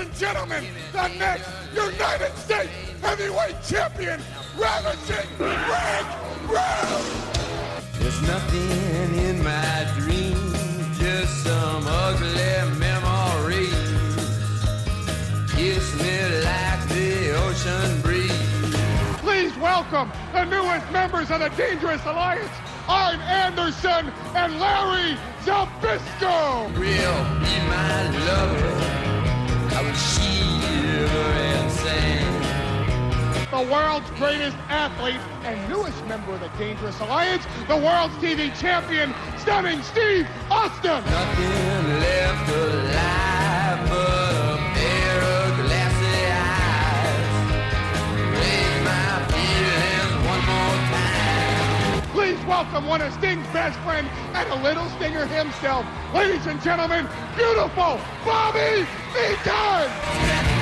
Ladies and gentlemen, the next United States Heavyweight Champion, Ravishing Rick Rude! There's nothing in my dreams, just some ugly memories. Kiss me like the ocean breeze. Please welcome the newest members of the Dangerous Alliance, Arn Anderson and Larry Zbyszko! Real be my lover. The world's greatest athlete and newest member of the Dangerous Alliance, the world's TV champion, stunning Steve Austin. Nothing left alive but a pair of glassy eyes. Raise my feelings one more time. Please welcome one of Sting's best friends and a little stinger himself, ladies and gentlemen, beautiful Bobby Eaton.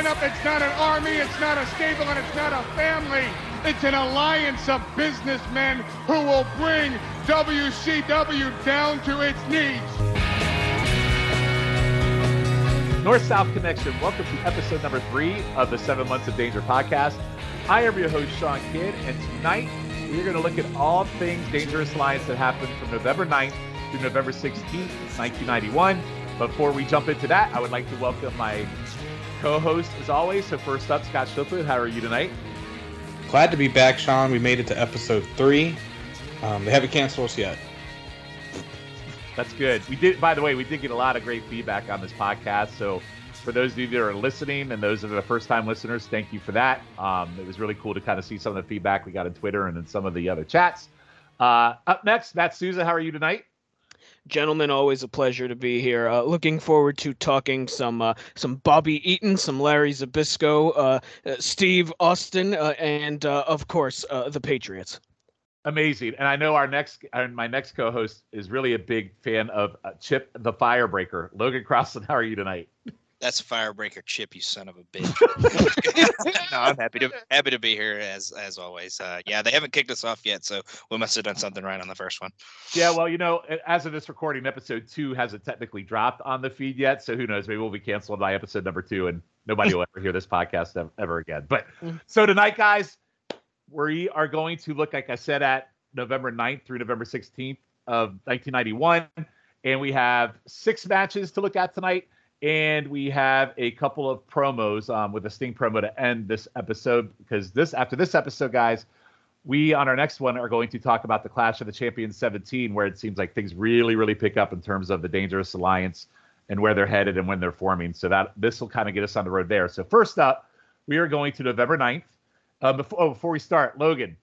Lineup, it's not an army, it's not a stable, and it's not a family. It's an alliance of businessmen who will bring WCW down to its knees. North South Connection. Welcome to episode number three of the Seven Months of Danger podcast. Hi, I am your host, Sean Kidd, and tonight we're going to look at all things Dangerous Alliance that happened from November 9th through November 16th, 1991. Before we jump into that, I would like to welcome my co-host as always. So first up, Scott Schliffwood. How are you tonight? Glad to be back, Sean. We made it to episode three. Um, they haven't canceled us yet. That's good. We did, by the way, we did get a lot of great feedback on this podcast. So for those of you that are listening and those that are the first time listeners, thank you for that. Um, it was really cool to kind of see some of the feedback we got on Twitter and in some of the other chats. Uh, up next, Matt Souza, how are you tonight? Gentlemen, always a pleasure to be here. Uh, looking forward to talking some uh, some Bobby Eaton, some Larry Zbyszko, uh, uh, Steve Austin, uh, and of course the Patriots. Amazing. And I know our next, my next co-host is really a big fan of Chip the Firebreaker. Logan Crossan, how are you tonight? That's a firebreaker chip, you son of a bitch. no, I'm happy to happy to be here as as always. Uh, yeah, they haven't kicked us off yet, so we must have done something right on the first one. Yeah, well, you know, as of this recording, episode two hasn't technically dropped on the feed yet, so who knows? Maybe we'll be canceled by episode number two, and nobody will ever hear this podcast ever again. But so tonight, guys, we are going to look, like I said, at November 9th through November 16th of 1991, and we have six matches to look at tonight, and we have a couple of promos um, with a Sting promo to end this episode because this after this episode, guys we on our next one are going to talk about the Clash of the Champions 17, where it seems like things really, really pick up in terms of the Dangerous Alliance and where they're headed and when they're forming. So that this will kind of get us on the road there. So first up, we are going to November 9th. Uh, before, oh, before we start, Logan,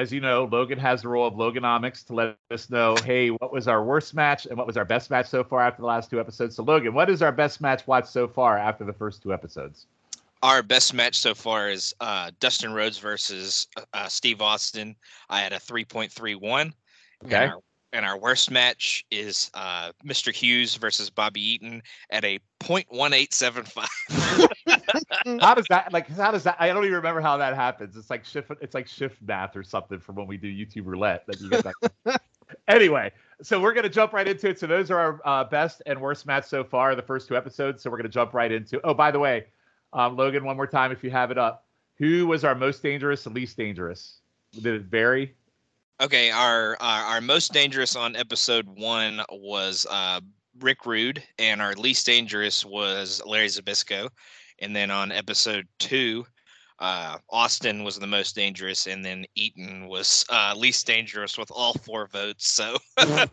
as you know, Logan has the role of Loganomics to let us know, hey, what was our worst match and what was our best match so far after the last two episodes. So Logan, what is our best match watched so far after the first two episodes? Our best match so far is uh, Dustin Rhodes versus uh, Steve Austin. I had a 3.31. Okay. And our, and our worst match is uh, Mr. Hughes versus Bobby Eaton at a 0.1875. how does that like how does that i don't even remember how that happens. It's like shift it's like shift math or something from when we do youtube roulette that you get that. Anyway so we're going to jump right into it. So those are our uh, best and worst match so far the first two episodes. So we're going to jump right into oh by the way um, logan one more time if you have it up. Who was our most dangerous and least dangerous? Did it vary Okay, our, our our most dangerous on episode one was uh, Rick Rude, and our least dangerous was Larry Zbyszko. And then on episode two, uh, Austin was the most dangerous, and then Eaton was uh, least dangerous with all four votes. So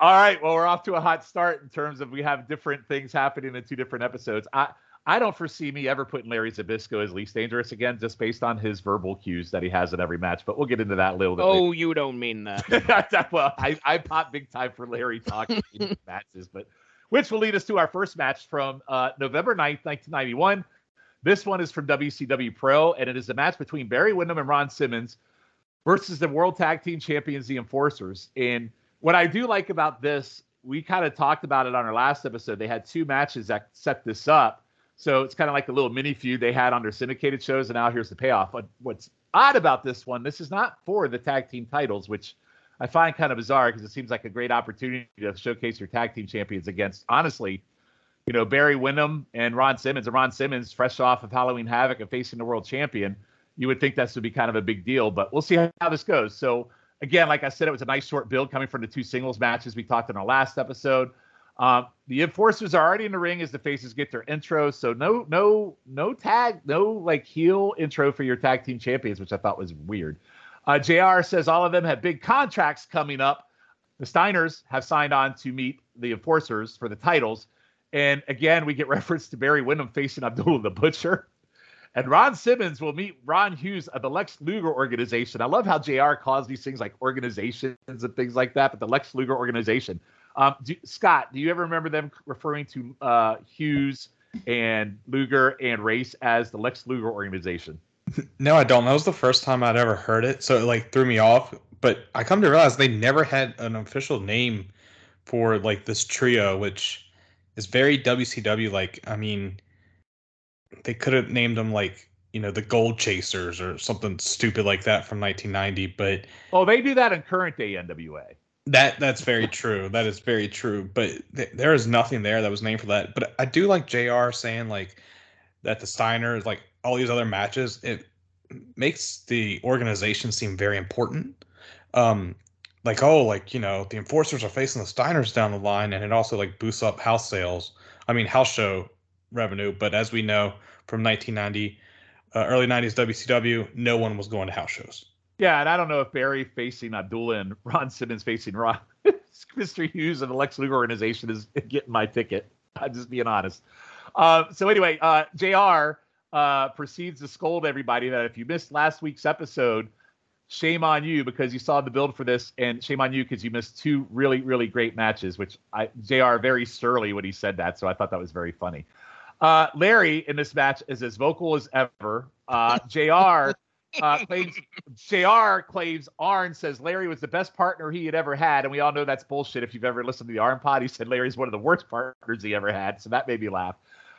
all right well we're off to a hot start in terms of we have different things happening in two different episodes i I don't foresee me ever putting Larry Zbyszko as least dangerous again, just based on his verbal cues that he has in every match. But we'll get into that a little bit. Oh, you don't mean that. well, I, I pop big time for Larry talking in matches, but which will lead us to our first match from uh, November 9th, 1991. This one is from WCW Pro, and it is a match between Barry Windham and Ron Simmons versus the World Tag Team Champions, the Enforcers. And what I do like about this we kind of talked about it on our last episode. They had two matches that set this up. So it's kind of like a little mini feud they had on their syndicated shows, and now here's the payoff. But what's odd about this one, this is not for the tag team titles, which I find kind of bizarre because it seems like a great opportunity to showcase your tag team champions against, honestly, you know, Barry Windham and Ron Simmons. And Ron Simmons, fresh off of Halloween Havoc and facing the world champion, you would think this would be kind of a big deal, but we'll see how this goes. So, again, like I said, it was a nice short build coming from the two singles matches we talked in our last episode. Um, the enforcers are already in the ring as the faces get their intro, so no, no, no tag, no like heel intro for your tag team champions, which I thought was weird. Uh, Jr. says all of them have big contracts coming up. The Steiners have signed on to meet the enforcers for the titles, and again we get reference to Barry Windham facing Abdullah the Butcher. And Ron Simmons will meet Ron Hughes of the Lex Luger organization. I love how JR calls these things like organizations and things like that, but the Lex Luger organization. Um, do, Scott, do you ever remember them referring to uh, Hughes and Luger and Race as the Lex Luger organization? No, I don't. That was the first time I'd ever heard it, so it like threw me off. But I come to realize they never had an official name for like this trio, which is very WCW. Like, I mean, they could have named them like you know the Gold Chasers or something stupid like that from 1990. But oh, they do that in current day NWA. That that's very true. That is very true. But th- there is nothing there that was named for that. But I do like Jr. saying like that the Steiners like all these other matches. It makes the organization seem very important. Um, like oh, like you know the enforcers are facing the Steiners down the line, and it also like boosts up house sales. I mean house show revenue. But as we know from 1990, uh, early 90s WCW, no one was going to house shows. Yeah, and I don't know if Barry facing Abdullah and Ron Simmons facing Ron, Mr. Hughes and the Lex Luger organization is getting my ticket. I'm just being honest. Uh, so anyway, uh, Jr. Uh, proceeds to scold everybody that if you missed last week's episode, shame on you because you saw the build for this, and shame on you because you missed two really, really great matches. Which I Jr. very surly when he said that, so I thought that was very funny. Uh, Larry in this match is as vocal as ever. Uh, Jr. Uh, claims Jr. claims Arn says Larry was the best partner he had ever had, and we all know that's bullshit. If you've ever listened to the Arn pod, he said Larry's one of the worst partners he ever had, so that made me laugh.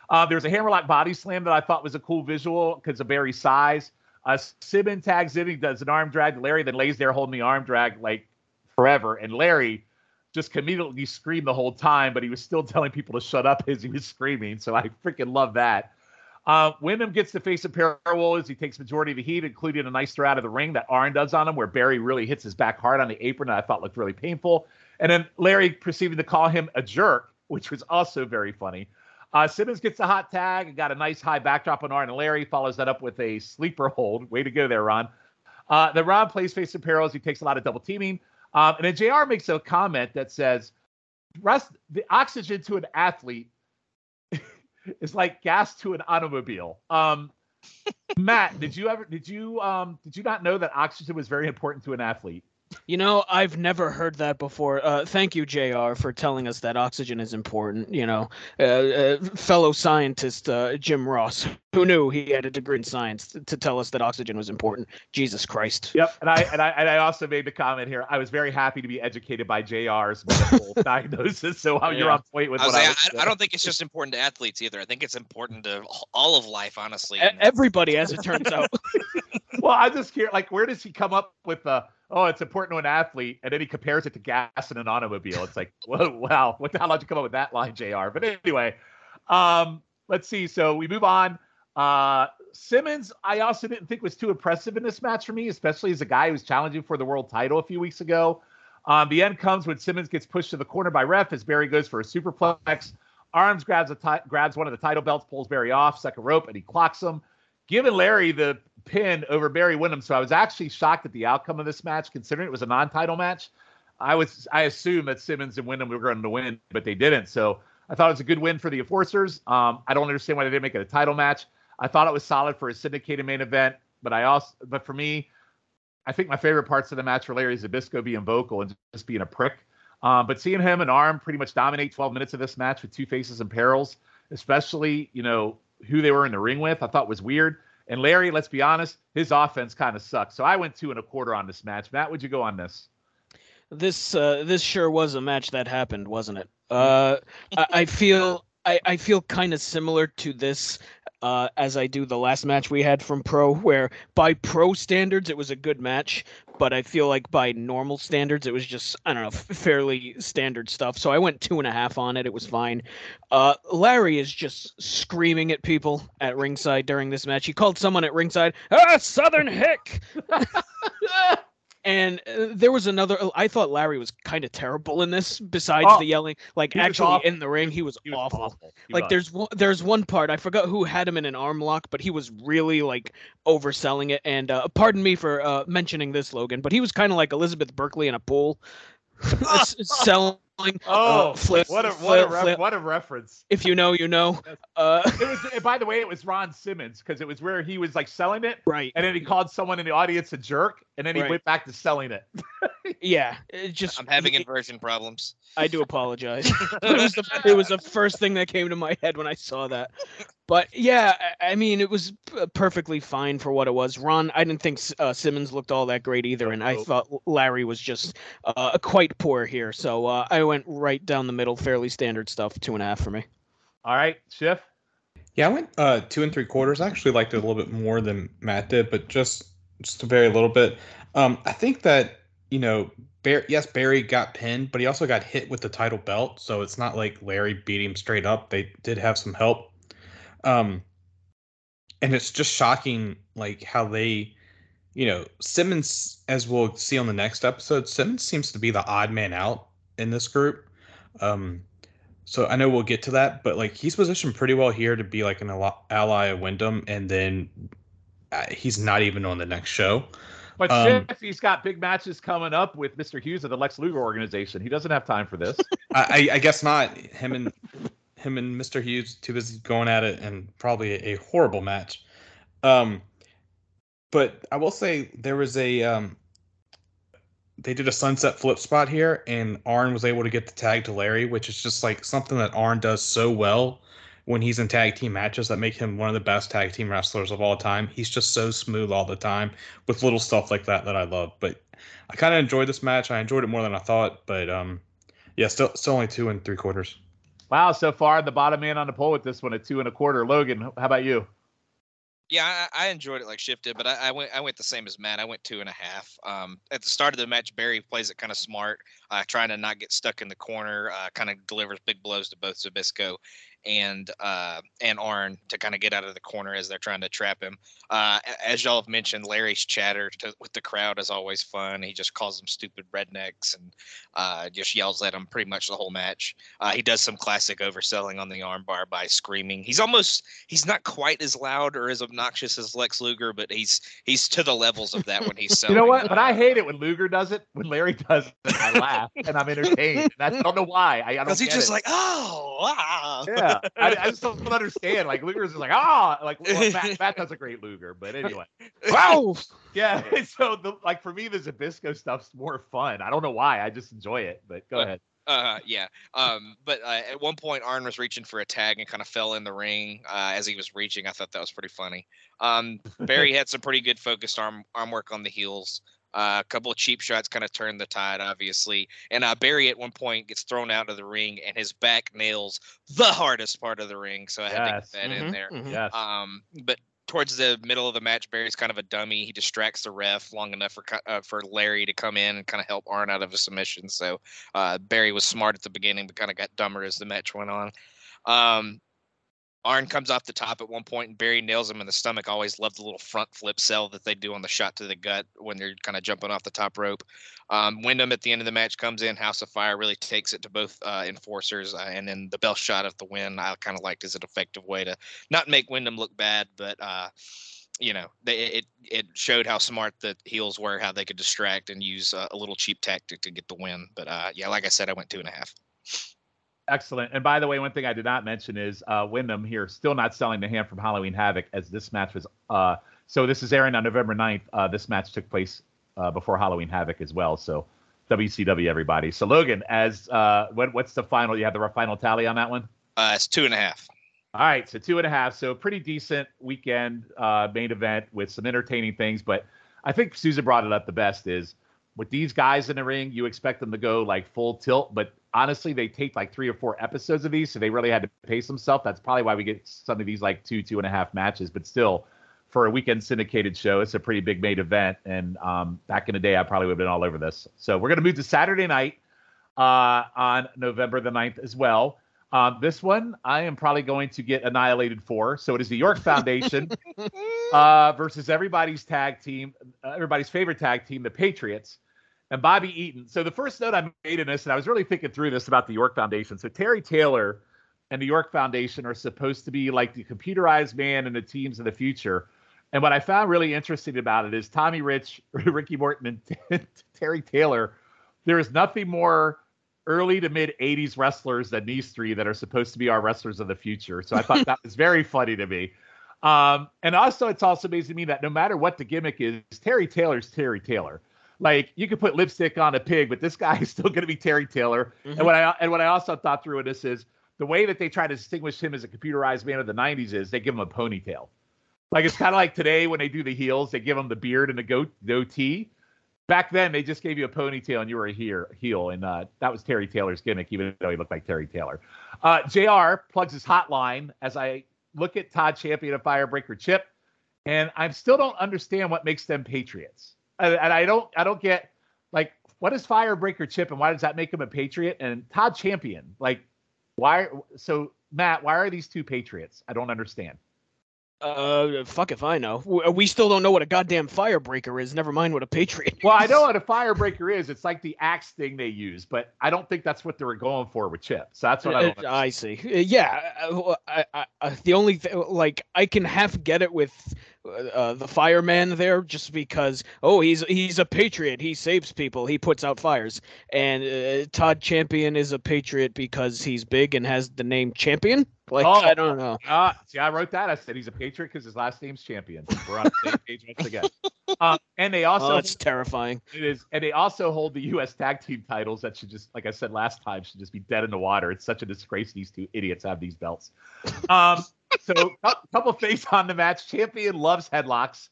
Uh, there was a hammerlock body slam that I thought was a cool visual because of Barry's size. Uh, tags in, he does an arm drag. Larry then lays there holding the arm drag like forever, and Larry just immediately screamed the whole time, but he was still telling people to shut up as he was screaming. So I freaking love that. Uh, Windham gets to face a of wolves. He takes majority of the heat, including a nice throw out of the ring that Arn does on him, where Barry really hits his back hard on the apron that I thought looked really painful. And then Larry proceeded to call him a jerk, which was also very funny. Uh, Simmons gets a hot tag and got a nice high backdrop on Arn, and Larry follows that up with a sleeper hold. Way to go there, Ron. Uh, then Ron plays face of perils. He takes a lot of double teaming. Um, and then JR makes a comment that says, rest the oxygen to an athlete is like gas to an automobile. Um, Matt, did you ever did you um did you not know that oxygen was very important to an athlete? You know, I've never heard that before. Uh, thank you, Jr., for telling us that oxygen is important. You know, uh, uh, fellow scientist uh, Jim Ross, who knew he had a degree in science, to, to tell us that oxygen was important. Jesus Christ. Yep, and I and I and I also made the comment here. I was very happy to be educated by Jr.'s medical diagnosis, so yeah. you're on point with I what saying, I was. I, I don't think it's just important to athletes either. I think it's important to all of life, honestly. Everybody, as it turns out. well, I just hear like, where does he come up with the? Oh, it's important to an athlete, and then he compares it to gas in an automobile. It's like, wow, what the hell did you come up with that line, Jr. But anyway, um, let's see. So we move on. Uh, Simmons, I also didn't think was too impressive in this match for me, especially as a guy who was challenging for the world title a few weeks ago. Um, the end comes when Simmons gets pushed to the corner by ref as Barry goes for a superplex. Arms grabs a t- grabs one of the title belts, pulls Barry off, second rope, and he clocks him, giving Larry the pin over Barry Windham. So I was actually shocked at the outcome of this match, considering it was a non-title match. I was I assumed that Simmons and Windham were going to win, but they didn't. So I thought it was a good win for the Enforcers. Um, I don't understand why they didn't make it a title match. I thought it was solid for a syndicated main event, but I also but for me, I think my favorite parts of the match were Larry Zbyszko being vocal and just being a prick. Um, but seeing him and Arn pretty much dominate 12 minutes of this match with two faces and perils, especially you know who they were in the ring with, I thought was weird. And Larry, let's be honest, his offense kind of sucks. So I went two and a quarter on this match. Matt, would you go on this? This uh, this sure was a match that happened, wasn't it? Uh, I, I feel I, I feel kind of similar to this uh, as I do the last match we had from Pro, where by Pro standards it was a good match, but I feel like by normal standards it was just I don't know fairly standard stuff. So I went two and a half on it. It was fine. Uh, Larry is just screaming at people at ringside during this match. He called someone at ringside, ah, Southern Hick. And uh, there was another. I thought Larry was kind of terrible in this. Besides Oh, the yelling, like actually awful. in the ring, he was, He was awful. awful. He Like was. there's one, there's one part I forgot who had him in an arm lock, but he was really like overselling it. And uh, pardon me for uh, mentioning this, Logan, but he was kind of like Elizabeth Berkley in a pool, selling. Oh, uh, flip- what a what a, ref- flip. what a reference! If you know, you know. Uh, It was. and by the way, it was Ron Simmons because it was where he was like selling it, right. and then he called someone in the audience a jerk, and then he Right. went back to selling it. Yeah. It just. I'm having he- inversion problems. I do apologize. it was the it was the first thing that came to my head when I saw that. But yeah, I I mean, it was perfectly fine for what it was. Ron, I didn't think uh, Simmons looked all that great either, and I thought Larry was just uh, quite poor here. So uh, I went right down the middle, fairly standard stuff, two and a half for me. All right, Schiff. Yeah, I went uh, two and three quarters. I actually liked it a little bit more than Matt did, but just just a very little bit. Um, I think that you know, Bar- yes, Barry got pinned, but he also got hit with the title belt, so it's not like Larry beat him straight up. They did have some help. Um, and it's just shocking, like how they, you know, Simmons, as we'll see on the next episode, Simmons seems to be the odd man out in this group. Um, so I know we'll get to that, but like he's positioned pretty well here to be like an ally of Windham, and then uh, he's not even on the next show. But Um, Schiff, he's got big matches coming up with Mr. Hughes of the Lex Luger organization. He doesn't have time for this. I, I guess not. Him and him and Mr. Hughes too busy going at it, and probably a, horrible match. Um, but I will say there was a um, they did a sunset flip spot here, and Arn was able to get the tag to Larry, which is just like something that Arn does so well when he's in tag team matches that make him one of the best tag team wrestlers of all time. He's just so smooth all the time with little stuff like that that I love. But I kind of enjoyed this match. I enjoyed it more than I thought, but um, yeah, still still only two and three quarters. Wow, so far the bottom man on the pole with this one at two and a quarter. Logan, how about you? Yeah, I, I enjoyed it like shifted, but I, I went I went the same as Matt. I went two and a half. Um, at the start of the match, Barry plays it kind of smart, uh, trying to not get stuck in the corner. Uh, kind of delivers big blows to both Zbyszko and uh, and Arn to kind of get out of the corner as they're trying to trap him. Uh, as y'all have mentioned, Larry's chatter to, with the crowd is always fun. He just calls them stupid rednecks and uh, just yells at them pretty much the whole match. Uh, he does some classic overselling on the armbar by screaming. He's almost he's not quite as loud or as obnoxious as Lex Luger, but he's he's to the levels of that when he's so. You know what? But I hate it when Luger does it. When Larry does it, I laugh and I'm entertained. And I don't know why. I, I don't because he's just it. like, oh, wow. yeah, I, I just don't understand. Like Luger's just like, ah, like well, Matt, Matt does a great Luger, but anyway, Wow. yeah. So the like for me, the Zbyszko stuff's more fun. I don't know why. I just enjoy it. But go Uh, ahead. Uh, yeah. Um, but uh, at one point, Arn was reaching for a tag and kind of fell in the ring uh, as he was reaching. I thought that was pretty funny. Um, Barry had some pretty good focused arm arm work on the heels. Uh, a couple of cheap shots kind of turned the tide, obviously. And uh, Barry at one point gets thrown out of the ring, and his back nails the hardest part of the ring. So I had Yes. to get that in Mhm, there. mhm. Yes. Um, but towards the middle of the match, Barry's kind of a dummy. He distracts the ref long enough for uh, for Larry to come in and kind of help Arn out of a submission. So uh, Barry was smart at the beginning, but kind of got dumber as the match went on. Um, Arn comes off the top at one point, and Barry nails him in the stomach. Always love the little front flip sell that they do on the shot to the gut when they're kind of jumping off the top rope. Um, Windham at the end of the match comes in. House of Fire really takes it to both uh, enforcers, uh, and then the bell shot of the win. I kind of liked as an effective way to not make Windham look bad, but uh, you know, they, it it showed how smart the heels were, how they could distract and use uh, a little cheap tactic to get the win. But uh, yeah, like I said, I went two and a half. Excellent. And by the way, one thing I did not mention is uh, Windham here still not selling the hand from Halloween Havoc as this match was. Uh, so this is airing on November 9th. Uh, this match took place uh, before Halloween Havoc as well. So WCW everybody. So Logan, as uh, what, what's the final? You have the final tally on that one. Uh, it's two and a half. All right, so two and a half. So pretty decent weekend uh, main event with some entertaining things. But I think Susan brought it up the best is with these guys in the ring, you expect them to go like full tilt, but honestly, they take like three or four episodes of these, so they really had to pace themselves. That's probably why we get some of these like two, two and a half matches. But still, for a weekend syndicated show, it's a pretty big main event. And um, back in the day, I probably would have been all over this. So we're gonna move to Saturday night uh, on November the 9th as well. Um, this one I am probably going to get annihilated for. So it is the York Foundation uh, versus everybody's tag team, uh, everybody's favorite tag team, the Patriots, and Bobby Eaton. So the first note I made in this, and I was really thinking through this about the York Foundation. So Terry Taylor and the York Foundation are supposed to be like the computerized man and the teams of the future. And what I found really interesting about it is Tommy Rich, Ricky Morton, and Terry Taylor. There is nothing more early to mid 80s wrestlers than these three that are supposed to be our wrestlers of the future. So I thought that was very funny to me. Um, and also, it's also amazing to me that no matter what the gimmick is, Terry Taylor's Terry Taylor. Like you could put lipstick on a pig, but this guy is still going to be Terry Taylor. Mhm. And what I and what I also thought through in this is the way that they try to distinguish him as a computerized man of the '90s is they give him a ponytail. Like it's kind of like today when they do the heels, they give him the beard and the goat goatee. Back then, they just gave you a ponytail and you were a heel, heel and uh, that was Terry Taylor's gimmick, even though he looked like Terry Taylor. Uh, Jr. plugs his hotline as I look at Todd Champion and Firebreaker Chip, and I still don't understand what makes them Patriots. And, and I don't, I don't get like what is Firebreaker Chip and why does that make him a Patriot? And Todd Champion, like why? So Matt, why are these two Patriots? I don't understand. Uh, fuck if I know. We still don't know what a goddamn firebreaker is. Never mind what a patriot. Well, I know what a firebreaker is. It's like the axe thing they use, but I don't think that's what they were going for with Chip. So that's what I don't. Uh, I see. Uh, Yeah, uh, I, I, I, the only th- like I can half get it with uh, uh, the fireman there, just because oh he's he's a patriot. He saves people. He puts out fires. And uh, Todd Champion is a patriot because he's big and has the name Champion. Like Oh. I don't know. Uh, see, I wrote that. I said he's a Patriot because his last name's Champion. We're on the same page once again. Um, and they also Oh, that's terrifying. It is, and they also hold the U.S. tag team titles that should just, like I said last time, should just be dead in the water. It's such a disgrace these two idiots have these belts. Um, so a couple things on the match. Champion loves headlocks.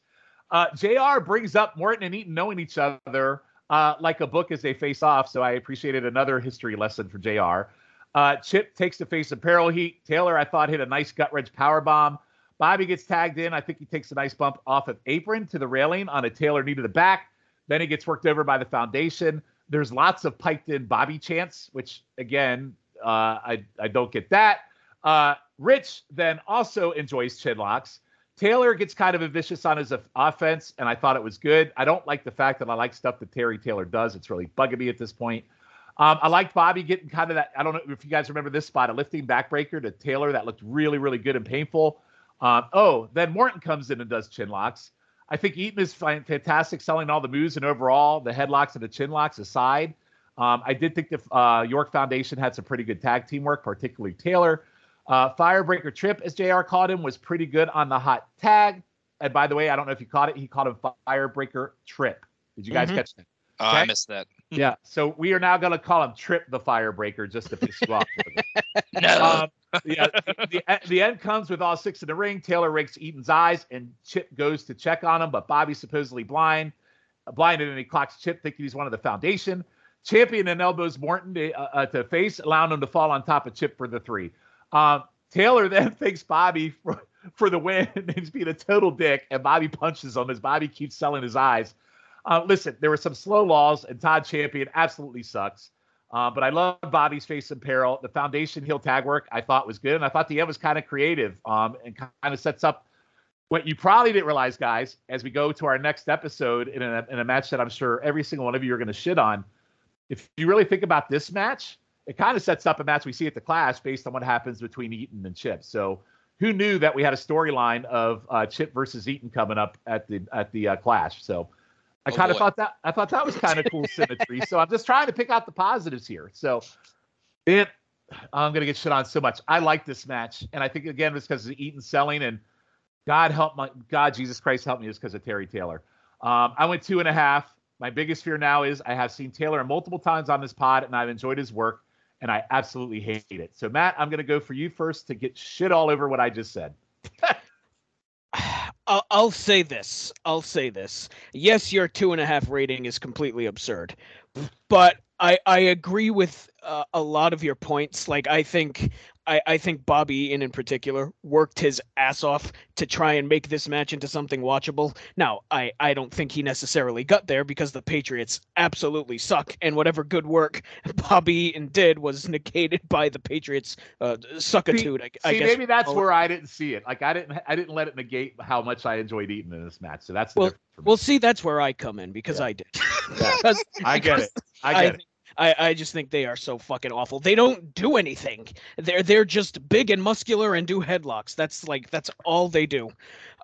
Uh, Jr. brings up Morton and Eaton knowing each other uh, like a book as they face off. So I appreciated another history lesson for Jr. Uh, Chip takes the face of Peril Heat. Taylor, I thought, hit a nice gut wrench power bomb. Bobby gets tagged in. I think he takes a nice bump off of apron to the railing on a Taylor knee to the back. Then he gets worked over by the foundation. There's lots of piped in Bobby chants, which again, uh, I I don't get that. Uh, Rich then also enjoys chin locks. Taylor gets kind of a vicious on his offense, and I thought it was good. I don't like the fact that I like stuff that Terry Taylor does. It's really bugging me at this point. Um, I liked Bobby getting kind of that. I don't know if you guys remember this spot, a lifting backbreaker to Taylor that looked really, really good and painful. Um, oh, then Morton comes in and does chin locks. I think Eaton is fantastic selling all the moves and overall the headlocks and the chin locks aside. Um, I did think the uh, York Foundation had some pretty good tag team work, particularly Taylor. Uh, Firebreaker Trip, as JR called him, was pretty good on the hot tag. And by the way, I don't know if you caught it. He called him Firebreaker Trip. Did you guys Mhm. catch that? Oh, I missed that. Yeah. So we are now going to call him Trip the Firebreaker just to piss you off. a little bit. No. Um, yeah, the, the, the end comes with all six in the ring. Taylor rakes Eaton's eyes, and Chip goes to check on him, but Bobby's supposedly blind, uh, blinded, and he clocks Chip, thinking he's one of the foundation. Champion and elbows Morton to, uh, uh, to face, allowing him to fall on top of Chip for the three. Um, Taylor then thanks Bobby for, for the win, and he's being a total dick, and Bobby punches him as Bobby keeps selling his eyes. Uh, listen, there were some slow laws, and Todd Champion absolutely sucks. Uh, but I love Bobby's face in peril. The foundation heel tag work I thought was good, and I thought the end was kind of creative um, and kind of sets up what you probably didn't realize, guys, as we go to our next episode in a, in a match that I'm sure every single one of you are going to shit on. If you really think about this match, it kind of sets up a match we see at the Clash based on what happens between Eaton and Chip. So who knew that we had a storyline of uh, Chip versus Eaton coming up at the at the uh, Clash? So I Oh, kind of thought that I thought that was kind of cool symmetry. So I'm just trying to pick out the positives here. So man, I'm gonna get shit on so much. I like this match, and I think again it's because of Eaton selling and God help my God Jesus Christ help me is because of Terry Taylor. Um, I went two and a half. My biggest fear now is I have seen Taylor multiple times on this pod, and I've enjoyed his work, and I absolutely hate it. So Matt, I'm gonna go for you first to get shit all over what I just said. I'll, I'll say this. I'll say this. Yes, your two and a half rating is completely absurd, but I I agree with uh, a lot of your points. Like I think I, I think Bobby Eaton in particular worked his ass off to try and make this match into something watchable. Now, I, I don't think he necessarily got there because the Patriots absolutely suck, and whatever good work Bobby Eaton did was negated by the Patriots' uh, suckitude. I, I See, guess. maybe that's Oh. where I didn't see it. Like I didn't, I didn't let it negate how much I enjoyed Eaton in this match. So that's the Well- difference for me. Well, see, that's where I come in because Yeah. I did. Yeah. Because- I get because it. I I get it. I, I just think they are so fucking awful. They don't do anything. They're they're just big and muscular and do headlocks. That's like that's all they do.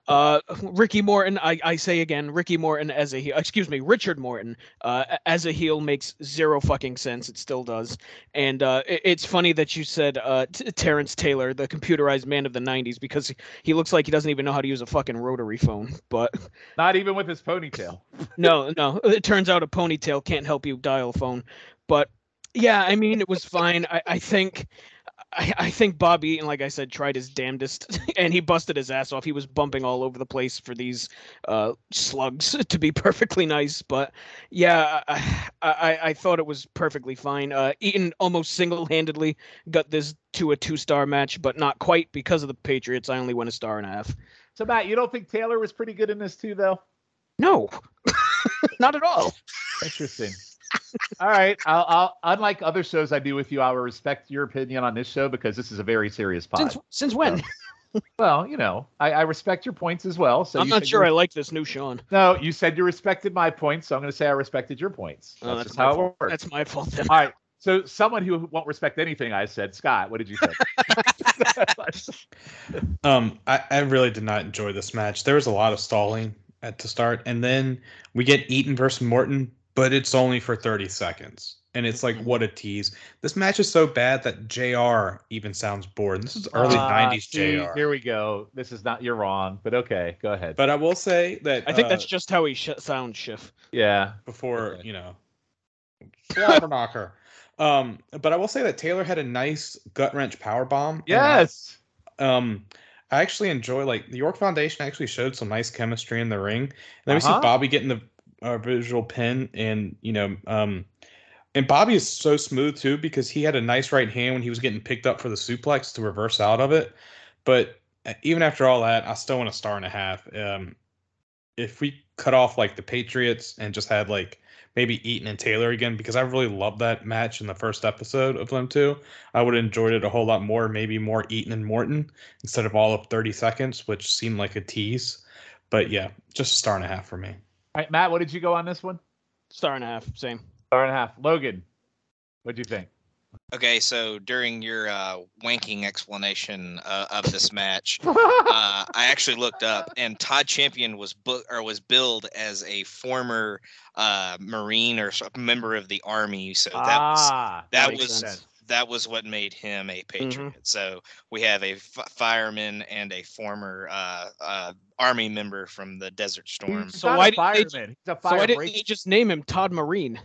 Uh, Ricky Morton, I, I say again, Ricky Morton as a heel, excuse me, Richard Morton uh, as a heel makes zero fucking sense. It still does. And uh, it- it's funny that you said uh, T- Terrence Taylor, the computerized man of the '90s, because he, he looks like he doesn't even know how to use a fucking rotary phone. But Not even with his ponytail. no, no. It turns out a ponytail can't help you dial a phone. But yeah, I mean, it was fine. I, I think. I, I think Bob Eaton, like I said, tried his damnedest, and he busted his ass off. He was bumping all over the place for these uh, slugs, to be perfectly nice. But yeah, I, I, I thought it was perfectly fine. Uh, Eaton almost single-handedly got this to a two-star match, but not quite because of the Patriots. I only went a star and a half. So Matt, you don't think Taylor was pretty good in this too, though? No, not at all. Interesting. All right. I'll, I'll, unlike other shows I do with you, I will respect your opinion on this show because this is a very serious pod. Since since when? well, you know, I, I respect your points as well. So I'm you not sure I like this new Sean. No, you said you respected my points, so I'm going to say I respected your points. Oh, That's, that's just my how fault. it works. That's my fault. Then. All right. So someone who won't respect anything I said, Scott, what did you think? Um, I, I really did not enjoy this match. There was a lot of stalling at the start, and then we get Eaton versus Morton, but it's only for 30 seconds. And it's like, what a tease. This match is so bad that JR even sounds bored. This is early Ah, 90s see, JR. Here we go. This is not, you're wrong, but okay, go ahead. But I will say that I think uh, that's just how he sh- sounds, Schiff. yeah. before, Okay. you know, Slobberknocker. um, but I will say that Taylor had a nice gut wrench power bomb. Yes. um I actually enjoy like the York Foundation actually showed some nice chemistry in the ring. And then Uh-huh. see Bobby getting the uh, visual pin, and you know, um, and Bobby is so smooth too because he had a nice right hand when he was getting picked up for the suplex to reverse out of it. But uh, even after all that, I still want a star and a half. Um, if we cut off like the Patriots and just had like maybe Eaton and Taylor again, because I really loved that match in the first episode of them two. I would have enjoyed it a whole lot more, maybe more Eaton and Morton instead of all of 30 seconds, which seemed like a tease. But yeah, just a star and a half for me. All right, Matt, what did you go on this one? Star and a half, same. Star and a half. Logan, what'd you think? Okay, so during your uh, wanking explanation uh, of this match, uh, I actually looked up, and Todd Champion was book or was billed as a former uh, Marine or s- member of the Army. So that was ah, that was sense. That was what made him a Mm-hmm. patriot. So we have a f- fireman and a former uh, uh, Army member from the Desert Storm. He's So not why a didn't they. He's a So fire why didn't they just name him Todd Marine?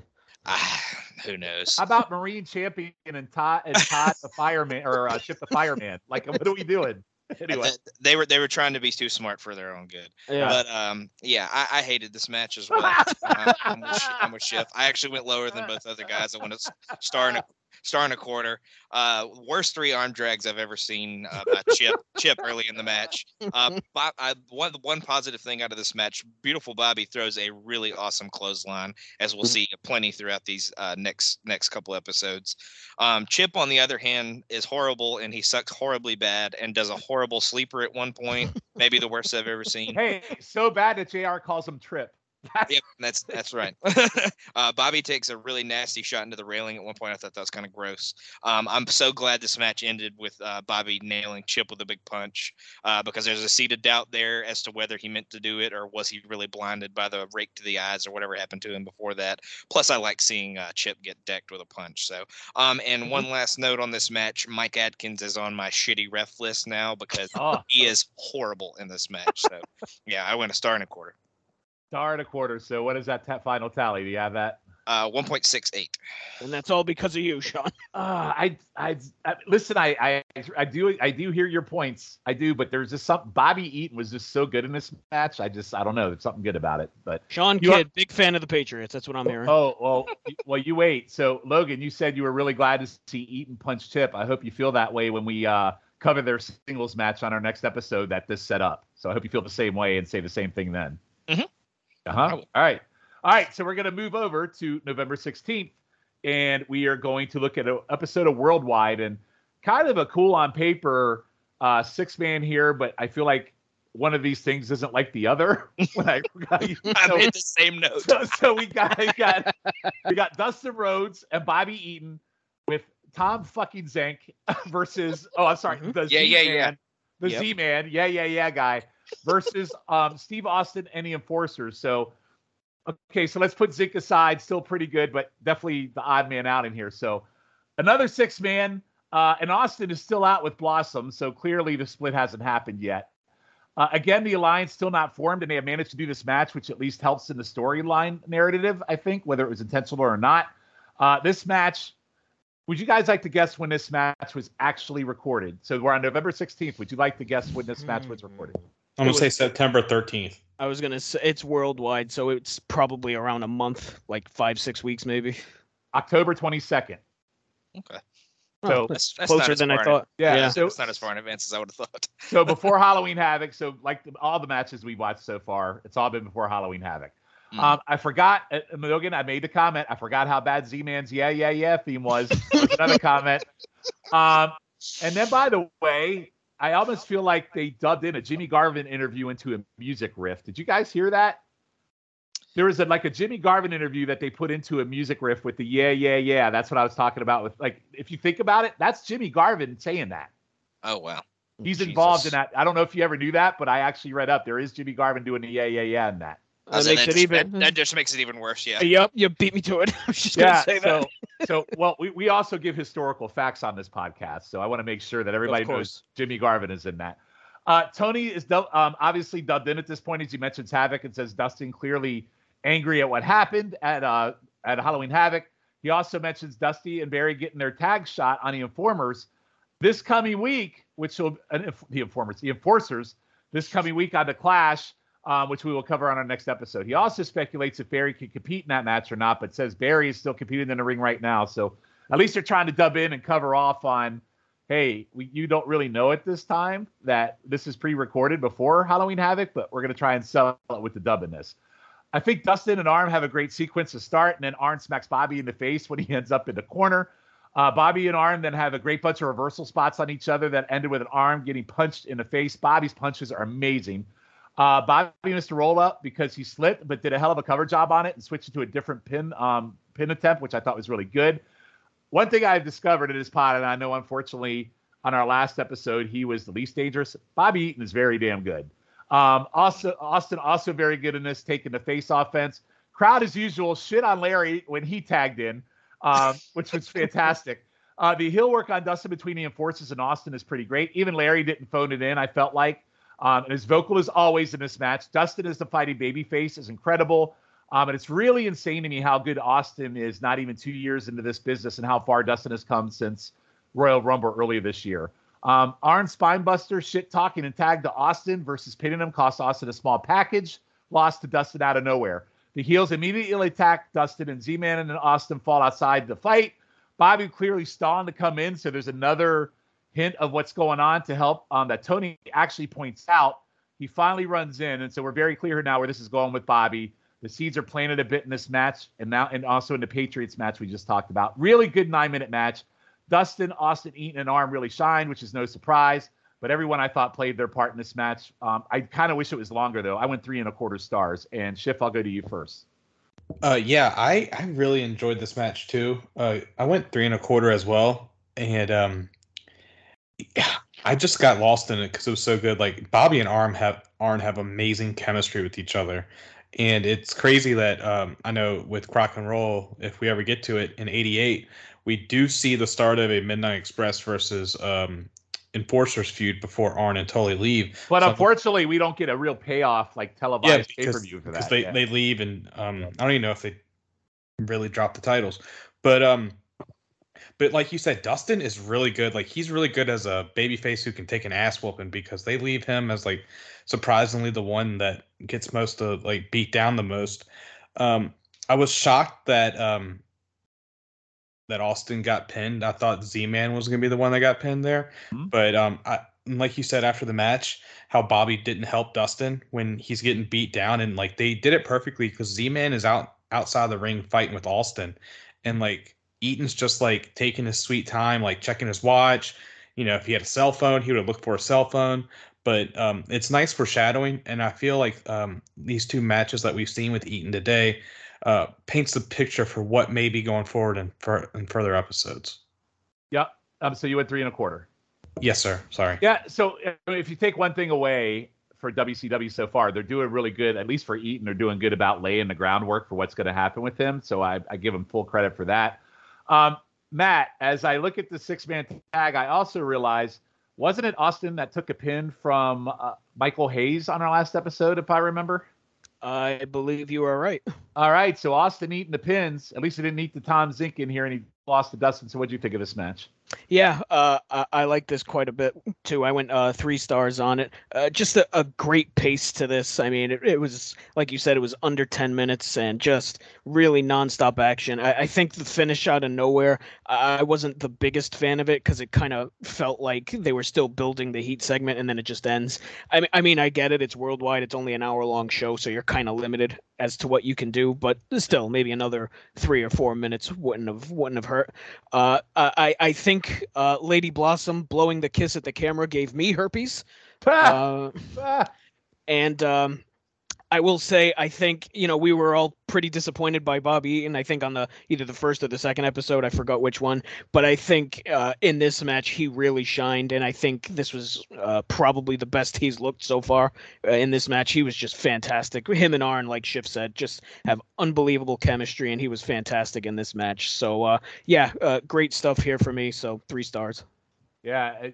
Ah, who knows? How about Marine champion and Todd and Todd the fireman or uh, Chip the fireman? Like, what are we doing? Anyway, they were they were trying to be too smart for their own good. Yeah. But um, yeah, I, I hated this match as well. Uh, I'm, with, Sh- I'm with Schiff. I actually went lower than both other guys. I went to star and a star and a quarter. Uh, worst three arm drags I've ever seen uh, by Chip Chip early in the match. Uh, Bob, I, one one positive thing out of this match, beautiful Bobby throws a really awesome clothesline, as we'll see plenty throughout these uh, next next couple episodes. Um, Chip, on the other hand, is horrible and he sucks horribly bad and does a horrible sleeper at one point, maybe the worst I've ever seen. hey, so bad that Jr. calls him Trip. That's, Yep, that's that's right. uh, Bobby takes a really nasty shot into the railing at one point. I thought that was kind of gross. Um, I'm so glad this match ended with uh, Bobby nailing Chip with a big punch uh, because there's a seed of doubt there as to whether he meant to do it or was he really blinded by the rake to the eyes or whatever happened to him before that. Plus, I like seeing uh, Chip get decked with a punch. So, um, and one last note on this match: Mike Adkins is on my shitty ref list now because oh, he is horrible in this match. So, yeah, I went a star and a quarter. Star and a quarter. So, what is that ta- final tally? Do you have that? Uh, 1.68. And that's all because of you, Sean. Uh, I, I, I listen. I, I, I do, I do hear your points. I do, but there's just something. Bobby Eaton was just so good in this match. I just, I don't know. There's something good about it. But Sean You are- Kidd, big fan of the Patriots. That's what I'm hearing. oh well, you- well you wait. So Logan, you said you were really glad to see Eaton punch Chip. I hope you feel that way when we uh, cover their singles match on our next episode that this set up. So I hope you feel the same way and say the same thing then. Mhm. Uh huh. All right. All right. So we're gonna move over to November 16th, and we are going to look at an episode of Worldwide and kind of a cool on paper uh, six man here, but I feel like one of these things isn't like the other. when I, made the same note. so, so we got we got we got Dustin Rhodes and Bobby Eaton with Tom fucking Zenk versus oh I'm sorry Mhm. the Yeah, Z yeah, man yeah. the Yep. Z man yeah yeah yeah guy versus um Steve Austin and the Enforcers. So okay, so let's put Zenk aside, still pretty good, but definitely the odd man out in here. So another six man. Uh, and Austin is still out with Blossom, so clearly the split hasn't happened yet. Uh, again, the alliance still not formed, and they have managed to do this match, which at least helps in the storyline narrative, I think, whether it was intentional or not. Uh, this match, would you guys like to guess when this match was actually recorded? So we're on November 16th. Would you like to guess when this match was recorded? I'm gonna It say September 13th. I was gonna say it's worldwide, so it's probably around a month, like five, six weeks, maybe. October 22nd. Okay. So, That's, that's Closer than I far in- thought. yeah, Yeah. so That's not as far in advance as I would have thought. so before Halloween Havoc, so like the, all the matches we watched so far, it's all been before Halloween Havoc. Mhm. Um, I forgot, uh, Logan. I made the comment. I forgot how bad Z-Man's "Yeah, Yeah, Yeah" theme was. There's another comment. Um, and then, by the way, I almost feel like they dubbed in a Jimmy Garvin interview into a music riff. Did you guys hear that? There was a, like a Jimmy Garvin interview that they put into a music riff with the "Yeah, Yeah, Yeah." That's what I was talking about. With like, if you think about it, that's Jimmy Garvin saying that. Oh wow. He's involved in that. I don't know if you ever knew that, but I actually read up. There is Jimmy Garvin doing the "Yeah, Yeah, Yeah" in that. I was That makes that, it just, even. that, that just makes it even worse. Yeah. Yep, you beat me to it. I was just yeah. gonna say that. So, so well, we, we also give historical facts on this podcast, so I want to make sure that everybody knows. Jimmy Garvin is in that. Uh, Tony is um, obviously dubbed in at this point, as he mentions Havoc and says Dustin clearly angry at what happened at uh, at Halloween Havoc. He also mentions Dusty and Barry getting their tag shot on the Informers this coming week, which will uh, the Informers, the Enforcers, this coming week on the Clash, um, which we will cover on our next episode. He also speculates if Barry can compete in that match or not, but says Barry is still competing in the ring right now. So at least they're trying to dub in and cover off on, hey, we, you don't really know at this time that this is pre-recorded before Halloween Havoc, but we're going to try and sell it with the dub in this. I think Dustin and Arn have a great sequence to start, and then Arn smacks Bobby in the face when he ends up in the corner. Uh, Bobby and Arn then have a great bunch of reversal spots on each other that ended with an arm getting punched in the face. Bobby's punches are amazing. Uh, Bobby missed a roll up because he slipped, but did a hell of a cover job on it and switched it to a different pin um, pin attempt, which I thought was really good. One thing I've discovered in this pod, and I know unfortunately on our last episode he was the least dangerous. Bobby Eaton is very damn good. Um, also, Austin also very good in this, taking the face offense. Crowd as usual shit on Larry when he tagged in, um, which was fantastic. Uh, the heel work on Dustin between the enforcers and Austin is pretty great. Even Larry didn't phone it in. I felt like, um, and his vocal is always in this match. Dustin is the fighting babyface is incredible. Um, and it's really insane to me how good Austin is not even two years into this business and how far Dustin has come since Royal Rumble earlier this year. Um, Arn Spinebuster shit talking and tagged to Austin versus pinning him cost Austin a small package, lost to Dustin out of nowhere. The heels immediately attack Dustin and Z Man and then Austin fall outside the fight. Bobby clearly stalling to come in, so there's another hint of what's going on to help um, that Tony actually points out. He finally runs in, and so we're very clear here now where this is going with Bobby. The seeds are planted a bit in this match, and now and also in the Patriots match we just talked about. Really good nine minute match. Dustin, Austin, Eaton, and Arn really shined, which is no surprise. But everyone I thought played their part in this match. Um, I kind of wish it was longer though. I went three and a quarter stars. And Schiff, I'll go to you first. Uh, yeah, I I really enjoyed this match too. Uh, I went three and a quarter as well, and um, I just got lost in it because it was so good. Like Bobby and Arm have Arn have amazing chemistry with each other, and it's crazy that um, I know with Crock and Roll, if we ever get to it in '88, we do see the start of a Midnight Express versus um, Enforcers feud before Arn and Tully leave. But So- unfortunately, we don't get a real payoff like yeah, televised pay per view for that. because they, yeah. they leave and um, I don't even know if they really drop the titles. But um, but like you said, Dustin is really good. Like he's really good as a babyface who can take an ass whooping because they leave him as like surprisingly the one that gets most of like beat down the most. Um, I was shocked that um that Austin got pinned. I thought Z Man was gonna be the one that got pinned there, Mhm. but um, I like you said after the match, how Bobby didn't help Dustin when he's getting beat down, and like they did it perfectly because Z Man is out outside the ring fighting with Austin, and like Eaton's just like taking his sweet time, like checking his watch. You know, if he had a cell phone, he would have looked for a cell phone. But um, it's nice foreshadowing, and I feel like um, these two matches that we've seen with Eaton today uh, paints the picture for what may be going forward in, for, in further episodes. Yeah. Um, so you went three and a quarter. Yes, sir. Sorry. Yeah. So if you take one thing away for WCW so far, they're doing really good. At least for Eaton, they're doing good about laying the groundwork for what's going to happen with him. So I, I give him full credit for that. Um, Matt, as I look at the six man tag, I also realize wasn't it Austin that took a pin from uh, Michael Hayes on our last episode, if I remember? I believe you are right. All right. So Austin eating the pins. At least he didn't eat the Tom Zenk in here, and he lost to Dustin. So what do you think of this match? Yeah, uh, I, I like this quite a bit too. I went uh, three stars on it. Uh, just a, a great pace to this. I mean, it, it was like you said, it was under ten minutes and just really nonstop action. I, I think the finish out of nowhere. I wasn't the biggest fan of it because it kind of felt like they were still building the heat segment and then it just ends. I mean, I mean, I get it. It's worldwide. It's only an hour long show, so you're kind of limited as to what you can do. But still, maybe another three or four minutes wouldn't have wouldn't have hurt. Uh, I I think uh, Lady Blossom blowing the kiss at the camera gave me herpes. Uh, Ah, and um, I will say, I think you know we were all pretty disappointed by Bobby Eaton. I think on the either the first or the second episode, I forgot which one, but I think uh, in this match he really shined, and I think this was uh, probably the best he's looked so far uh, in this match. He was just fantastic. Him and Arn, like Schiff said, just have unbelievable chemistry, and he was fantastic in this match. So uh, yeah, uh, great stuff here for me. So three stars. Yeah,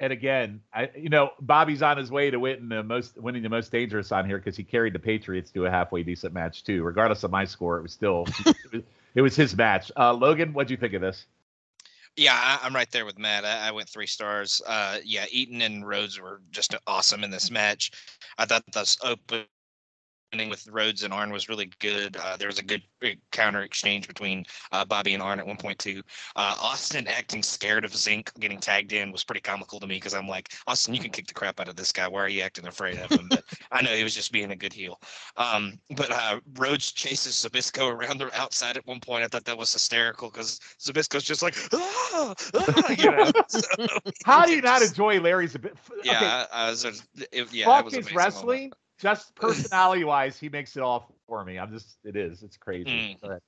and again, I you know Bobby's on his way to winning the most winning the most dangerous on here because he carried the Patriots to a halfway decent match too. Regardless of my score, it was still it, was, it was his match. Uh, Logan, what'd you think of this? Yeah, I, I'm right there with Matt. I, I went three stars. Uh, yeah, Eaton and Rhodes were just awesome in this match. I thought this with Rhodes and Arn was really good. Uh, there was a good uh, counter exchange between uh, Bobby and Arn at one point too. Uh, Austin acting scared of Zenk getting tagged in was pretty comical to me because I'm like, Austin, you can kick the crap out of this guy. Why are you acting afraid of him? But I know he was just being a good heel. Um, but uh, Rhodes chases Zbyszko around the outside at one point. I thought that was hysterical because Zbyszko's just like, ah, ah, you know. So, How do you not enjoy Larry's a bit? yeah, okay, I, I was. It, yeah, fuck was his amazing moment. Just personality wise, he makes it all for me. I'm just, it is, it's crazy. Mm.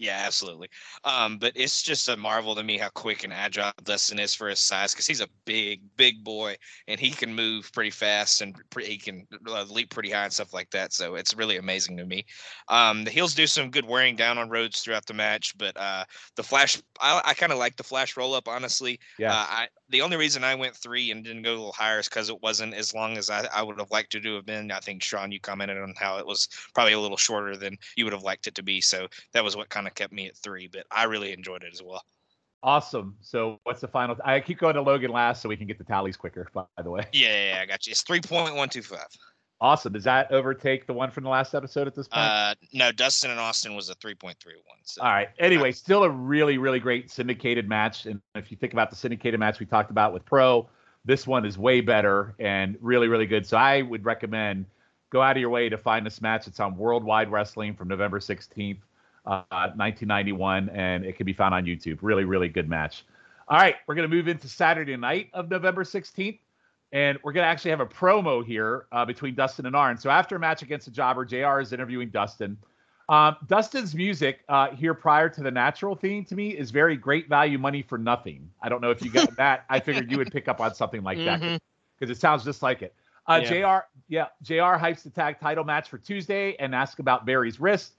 Go ahead. Y- Yeah, absolutely. Um, but it's just a marvel to me how quick and agile Dustin is for his size because he's a big, big boy and he can move pretty fast and pre- he can uh, leap pretty high and stuff like that. So it's really amazing to me. Um, the heels do some good wearing down on Rhodes throughout the match, but uh, the flash, I, I kind of like the flash roll up, honestly. Yeah. Uh, I the only reason I went three and didn't go a little higher is because it wasn't as long as I, I would have liked it to do have been. I think Sean, you commented on how it was probably a little shorter than you would have liked it to be. So that was what kind of kept me at three. But I really enjoyed it as well. Awesome. So, what's the final? I keep going to Logan last so we can get the tallies quicker. By the way, Yeah, yeah, yeah, I got you. It's three point one two five. awesome. Does that overtake the one from the last episode at this point? Uh, no, Dustin and Austin was a three point three one. So All right. Anyway, still a really, really great syndicated match. And if you think about the syndicated match we talked about with Pro, this one is way better and really, really good. So I would recommend go out of your way to find this match. It's on Worldwide Wrestling from November 16th, uh, 1991, and it can be found on YouTube. Really, really good match. All right, we're going to move into Saturday night of November 16th. And we're going to actually have a promo here uh, between Dustin and Arn. So after a match against the Jobber, JR is interviewing Dustin. Um, Dustin's music uh, here prior to the natural theme to me is very great value money for nothing. I don't know if you got that. I figured you would pick up on something like that Mhm. because it sounds just like it. Uh, Yeah. JR, yeah, JR hypes the tag title match for Tuesday and asks about Barry's wrist.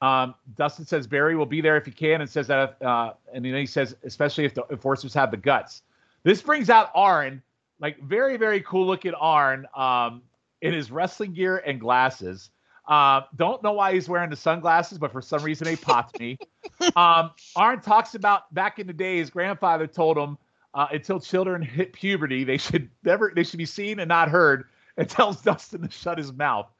Um, Dustin says Barry will be there if he can, and says that, uh, and then he says especially if the enforcers have the guts. This brings out Arn, like very very cool looking Arn, um, in his wrestling gear and glasses. Uh, don't know why he's wearing the sunglasses, but for some reason they popped me. Um, Arn talks about back in the day, his grandfather told him uh, until children hit puberty, they should never they should be seen and not heard, and tells Dustin to shut his mouth.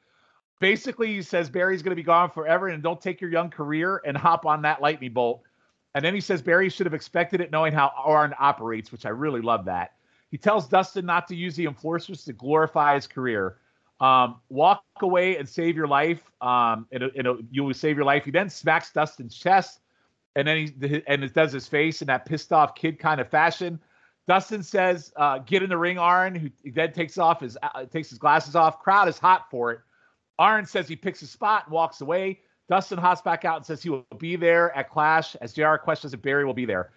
Basically, he says Barry's going to be gone forever, and don't take your young career and hop on that lightning bolt. And then he says Barry should have expected it, knowing how Arn operates, which I really love that. He tells Dustin not to use the enforcers to glorify his career. Um, walk away and save your life. Um, and, you will save your life. He then smacks Dustin's chest, and then he and it does his face in that pissed off kid kind of fashion. Dustin says, uh, "Get in the ring, Arn." Who then takes off his uh, takes his glasses off. Crowd is hot for it. Arn says he picks a spot and walks away. Dustin hops back out and says he will be there at Clash. As JR questions if Barry will be there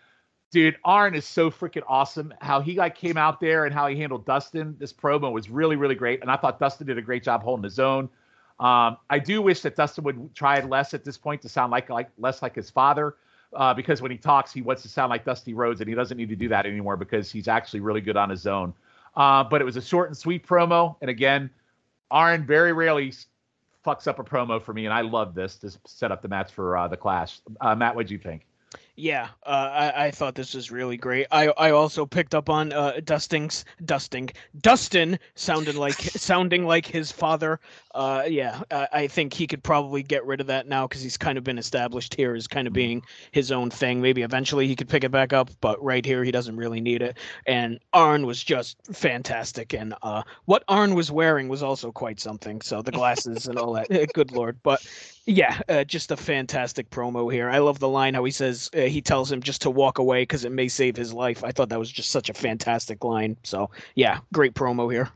dude, Arn is so freaking awesome. How he like came out there and how he handled Dustin. This promo was really, really great, and I thought Dustin did a great job holding his own. Um, I do wish that Dustin would try less at this point to sound like like less like his father, uh, because when he talks, he wants to sound like Dusty Rhodes, and he doesn't need to do that anymore because he's actually really good on his own. Uh, but it was a short and sweet promo, and again, Arn very rarely fucks up a promo for me, and I love this to set up the match for uh, the Clash. Uh, Matt, what do you think? Yeah, uh, I, I thought this was really great. I I also picked up on uh, Dusting's Dusting Dustin sounded like sounding like his father. Uh, yeah, I, I think he could probably get rid of that now because he's kind of been established here as kind of being his own thing. Maybe eventually he could pick it back up, but right here he doesn't really need it. And Arn was just fantastic, and uh, what Arn was wearing was also quite something. So the glasses and all that. Good lord, but yeah, uh, just a fantastic promo here. I love the line how he says uh, he tells him just to walk away because it may save his life. I thought that was just such a fantastic line. So yeah, great promo here.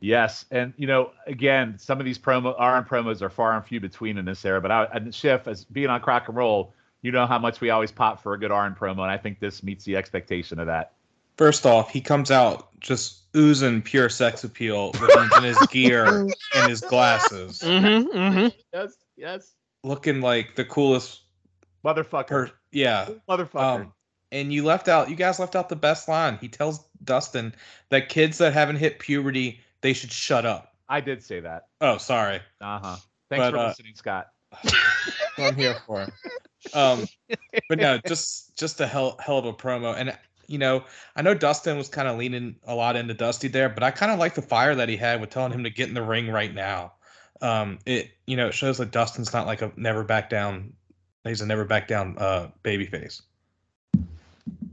Yes, and you know, again, some of these promo Arn promos are far and few between in this era. But I, and Schiff, as being on Crack and Roll, you know how much we always pop for a good Arn promo, and I think this meets the expectation of that. First off, he comes out just oozing pure sex appeal in his gear and his glasses. Mm-hmm, mm-hmm. Yes, yes. Looking like the coolest motherfucker. Per- yeah, motherfucker. Um, and you left out. You guys left out the best line. He tells Dustin that kids that haven't hit puberty they should shut up. I did say that. Oh, sorry. Uh huh. Thanks but, for uh, listening, Scott. I'm here for. Um, but no, just just a hell hell of a promo, and you know, I know Dustin was kind of leaning a lot into Dusty there, but I kind of like the fire that he had with telling him to get in the ring right now. Um, it you know it shows that Dustin's not like a never back down. He's a never back down uh, baby face.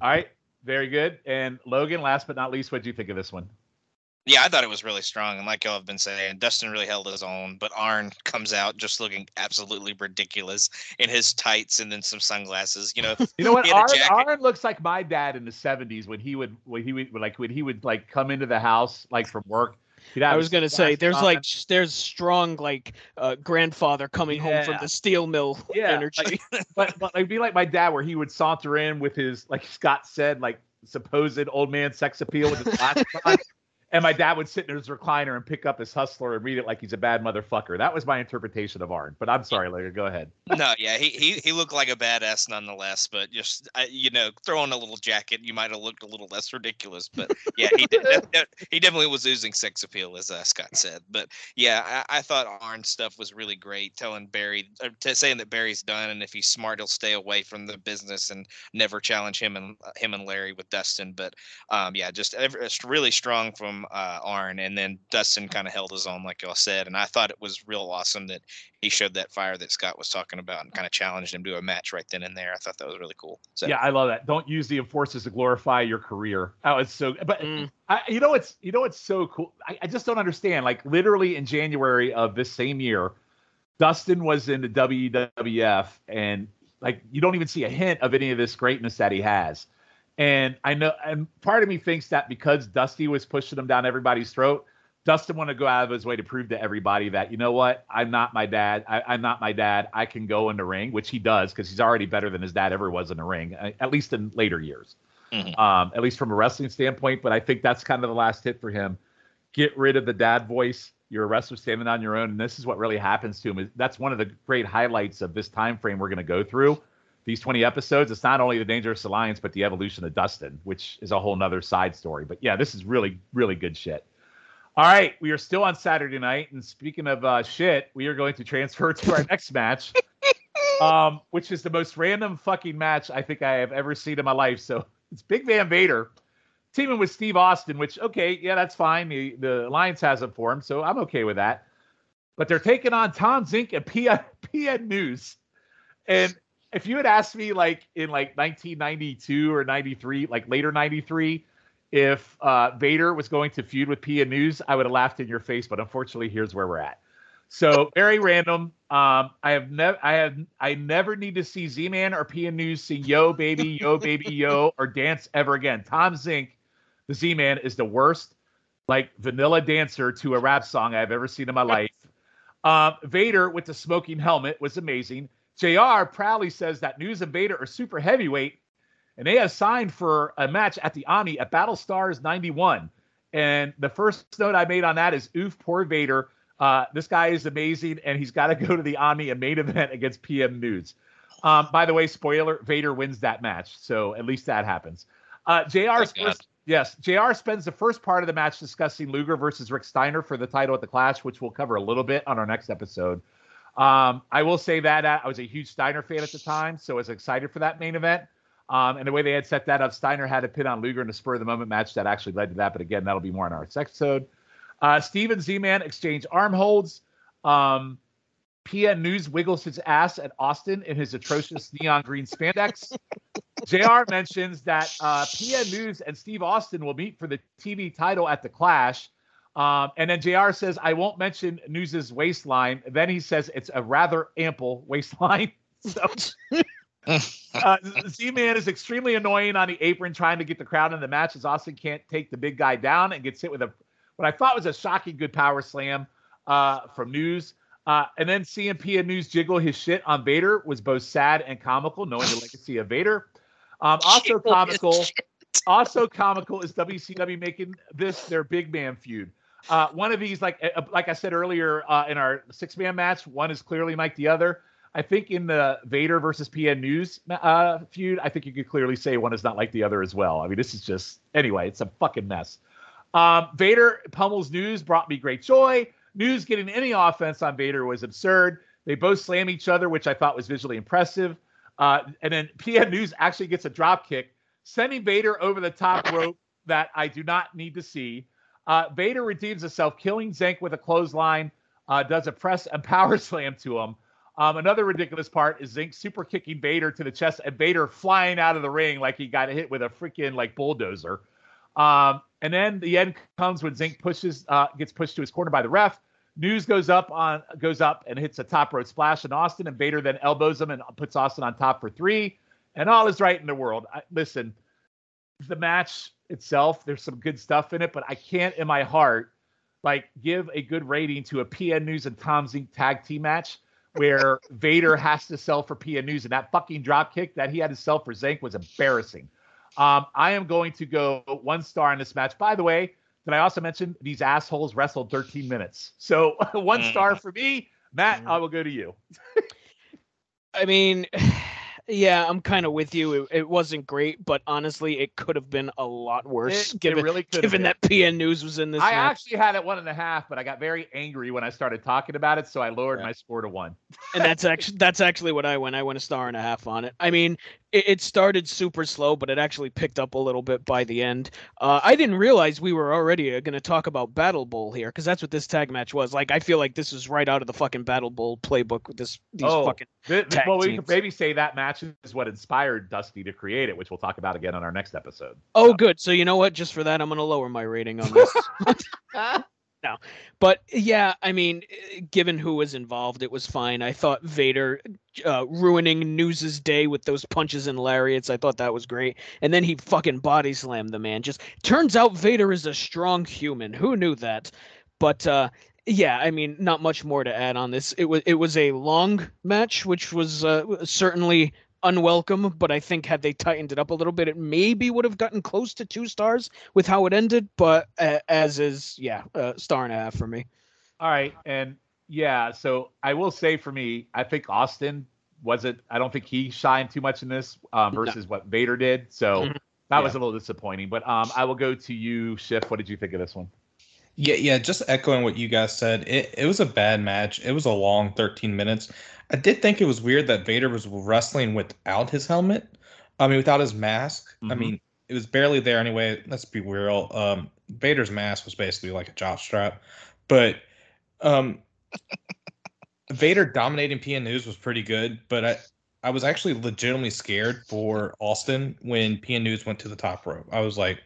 All right, very good. And Logan, last but not least, what do you think of this one? Yeah, I thought it was really strong, and like y'all have been saying, Dustin really held his own. But Arn comes out just looking absolutely ridiculous in his tights and then some sunglasses. You know, you know what? Arn, Arn looks like my dad in the '70s when he would when he would like when he would like come into the house like from work. I was gonna say there's like there's strong like uh, grandfather coming yeah. home from the steel mill yeah. energy. Like, but but it'd be like my dad where he would saunter in with his like Scott said like supposed old man sex appeal with his on and my dad would sit in his recliner and pick up his hustler and read it like he's a bad motherfucker. That was my interpretation of Arn. But I'm sorry, Larry. Go ahead. No, yeah, he he, he looked like a badass nonetheless. But just you know, throw on a little jacket, you might have looked a little less ridiculous. But yeah, he did, he definitely was oozing sex appeal, as uh, Scott said. But yeah, I, I thought Arn's stuff was really great, telling Barry, uh, t- saying that Barry's done, and if he's smart, he'll stay away from the business and never challenge him and uh, him and Larry with Dustin. But um, yeah, just really strong from uh, Arn, and then Dustin kind of held his own, like y'all said. And I thought it was real awesome that he showed that fire that Scott was talking about and kind of challenged him to a match right then and there. I thought that was really cool. So yeah, I love that. Don't use the enforcers to glorify your career. Oh, it's so. But mm. I, you know, it's you know, it's so cool. I, I just don't understand. Like literally in January of this same year, Dustin was in the WWF, and like you don't even see a hint of any of this greatness that he has. And I know, and part of me thinks that because Dusty was pushing him down everybody's throat, Dustin wanted to go out of his way to prove to everybody that, you know what, I'm not my dad. I, am not my dad. I can go in the ring, which he does because he's already better than his dad ever was in the ring, at least in later years, mm-hmm. um, at least from a wrestling standpoint. But I think that's kind of the last hit for him. Get rid of the dad voice. You're a wrestler standing on your own, and this is what really happens to him. That's one of the great highlights of this time frame we're going to go through these 20 episodes, it's not only the Dangerous Alliance, but the evolution of Dustin, which is a whole nother side story. But yeah, this is really, really good shit. All right, we are still on Saturday night, and speaking of uh, shit, we are going to transfer to our next match, um, which is the most random fucking match I think I have ever seen in my life. So it's Big Van Vader teaming with Steve Austin, which okay, yeah, that's fine. The the alliance hasn't formed, so I'm okay with that. But they're taking on Tom Zenk and PN, PN News, and if you had asked me like in like 1992 or 93, like later 93 if uh, Vader was going to feud with PN News, I would have laughed in your face. But unfortunately, here's where we're at. So very random. Um, I have never, I have, I never need to see Z-Man or PN News sing "Yo Baby, Yo Baby, Yo" or dance ever again. Tom Zenk, the Z-Man, is the worst, like vanilla dancer to a rap song I've ever seen in my life. Um, Vader with the smoking helmet was amazing. Jr. proudly says that News and Vader are super heavyweight and they have signed for a match at the Omni at Battle Stars 91. And the first note I made on that is, oof, poor Vader. Uh, this guy is amazing, and he's got to go to the Omni and main event against PN News. Um, by the way, spoiler: Vader wins that match, so at least that happens. Uh, Jr. First, yes, Jr. spends the first part of the match discussing Luger versus Rick Steiner for the title at the Clash, which we'll cover a little bit on our next episode. Um, I will say that uh, I was a huge Steiner fan at the time, so I was excited for that main event. Um, and the way they had set that up, Steiner had a pin on Luger in a spur of the moment match that actually led to that. But again, that'll be more in our next episode. Uh, Steven Z Man exchange arm holds. Um, PN News wiggles his ass at Austin in his atrocious neon green spandex. JR mentions that uh, PN News and Steve Austin will meet for the TV title at the Clash. Um, and then JR says, I won't mention News's waistline. Then he says it's a rather ample waistline. So uh, Z-Man is extremely annoying on the apron, trying to get the crowd in the match as Austin can't take the big guy down and gets hit with a what I thought was a shocking good power slam uh, from News. Uh, and then CMP and News jiggle his shit on Vader was both sad and comical, knowing the legacy of Vader. Um, also comical, also comical is WCW making this their big man feud. Uh, one of these, like uh, like I said earlier uh, in our six man match, one is clearly like the other. I think in the Vader versus PN News uh, feud, I think you could clearly say one is not like the other as well. I mean, this is just anyway, it's a fucking mess. Um, Vader pummels News brought me great joy. News getting any offense on Vader was absurd. They both slam each other, which I thought was visually impressive. Uh, and then PN News actually gets a drop kick, sending Vader over the top rope that I do not need to see. Uh, Vader redeems himself, killing Zenk with a clothesline, uh, does a press and power slam to him. Um, another ridiculous part is Zenk super kicking Vader to the chest and Vader flying out of the ring like he got hit with a freaking like bulldozer. Um, and then the end comes when Zenk pushes, uh, gets pushed to his corner by the ref. News goes up on goes up and hits a top rope splash on Austin, and Vader then elbows him and puts Austin on top for three. And all is right in the world. I, listen, the match itself, there's some good stuff in it, but I can't in my heart like give a good rating to a PN News and Tom Zenk tag team match where Vader has to sell for PN News, and that fucking drop kick that he had to sell for Zenk was embarrassing. Um, I am going to go one star in this match. By the way, did I also mention these assholes wrestled 13 minutes? So one star mm. for me. Matt, I will go to you. I mean, yeah, I'm kind of with you. It, it, wasn't great, but honestly, it could have been a lot worse. It, given it really given that PN News was in this. I match. actually had it one and a half, but I got very angry when I started talking about it, so I lowered yeah. my score to one. and that's actually that's actually what I went. I went a star and a half on it. I mean, it, it started super slow, but it actually picked up a little bit by the end. Uh, I didn't realize we were already uh, going to talk about Battle Bowl here because that's what this tag match was. Like, I feel like this is right out of the fucking Battle Bowl playbook with this these oh, fucking. Th- well, we could maybe say that match is what inspired Dusty to create it, which we'll talk about again on our next episode. Oh, so. good. So you know what? Just for that, I'm going to lower my rating on this. no. But yeah, I mean, given who was involved, it was fine. I thought Vader uh, ruining News's day with those punches and lariats, I thought that was great. And then he fucking body slammed the man. Just turns out Vader is a strong human. Who knew that? But uh, yeah, I mean, not much more to add on this. It was it was a long match, which was uh, certainly unwelcome, but I think had they tightened it up a little bit, it maybe would have gotten close to two stars with how it ended. But uh, as is, yeah, a star and a half for me. All right, and yeah, so I will say for me, I think Austin wasn't. I don't think he shined too much in this um, versus no. what Vader did. So mm-hmm. that yeah. was a little disappointing. But um, I will go to you, Schiff. What did you think of this one? Yeah, yeah. Just echoing what you guys said, it, it was a bad match. It was a long 13 minutes. I did think it was weird that Vader was wrestling without his helmet. I mean, without his mask. I Mhm. mean, it was barely there anyway. Let's be real. Um, Vader's mask was basically like a jock strap, but um, Vader dominating PN News was pretty good. But I, I was actually legitimately scared for Austin when PN News went to the top rope. I was like,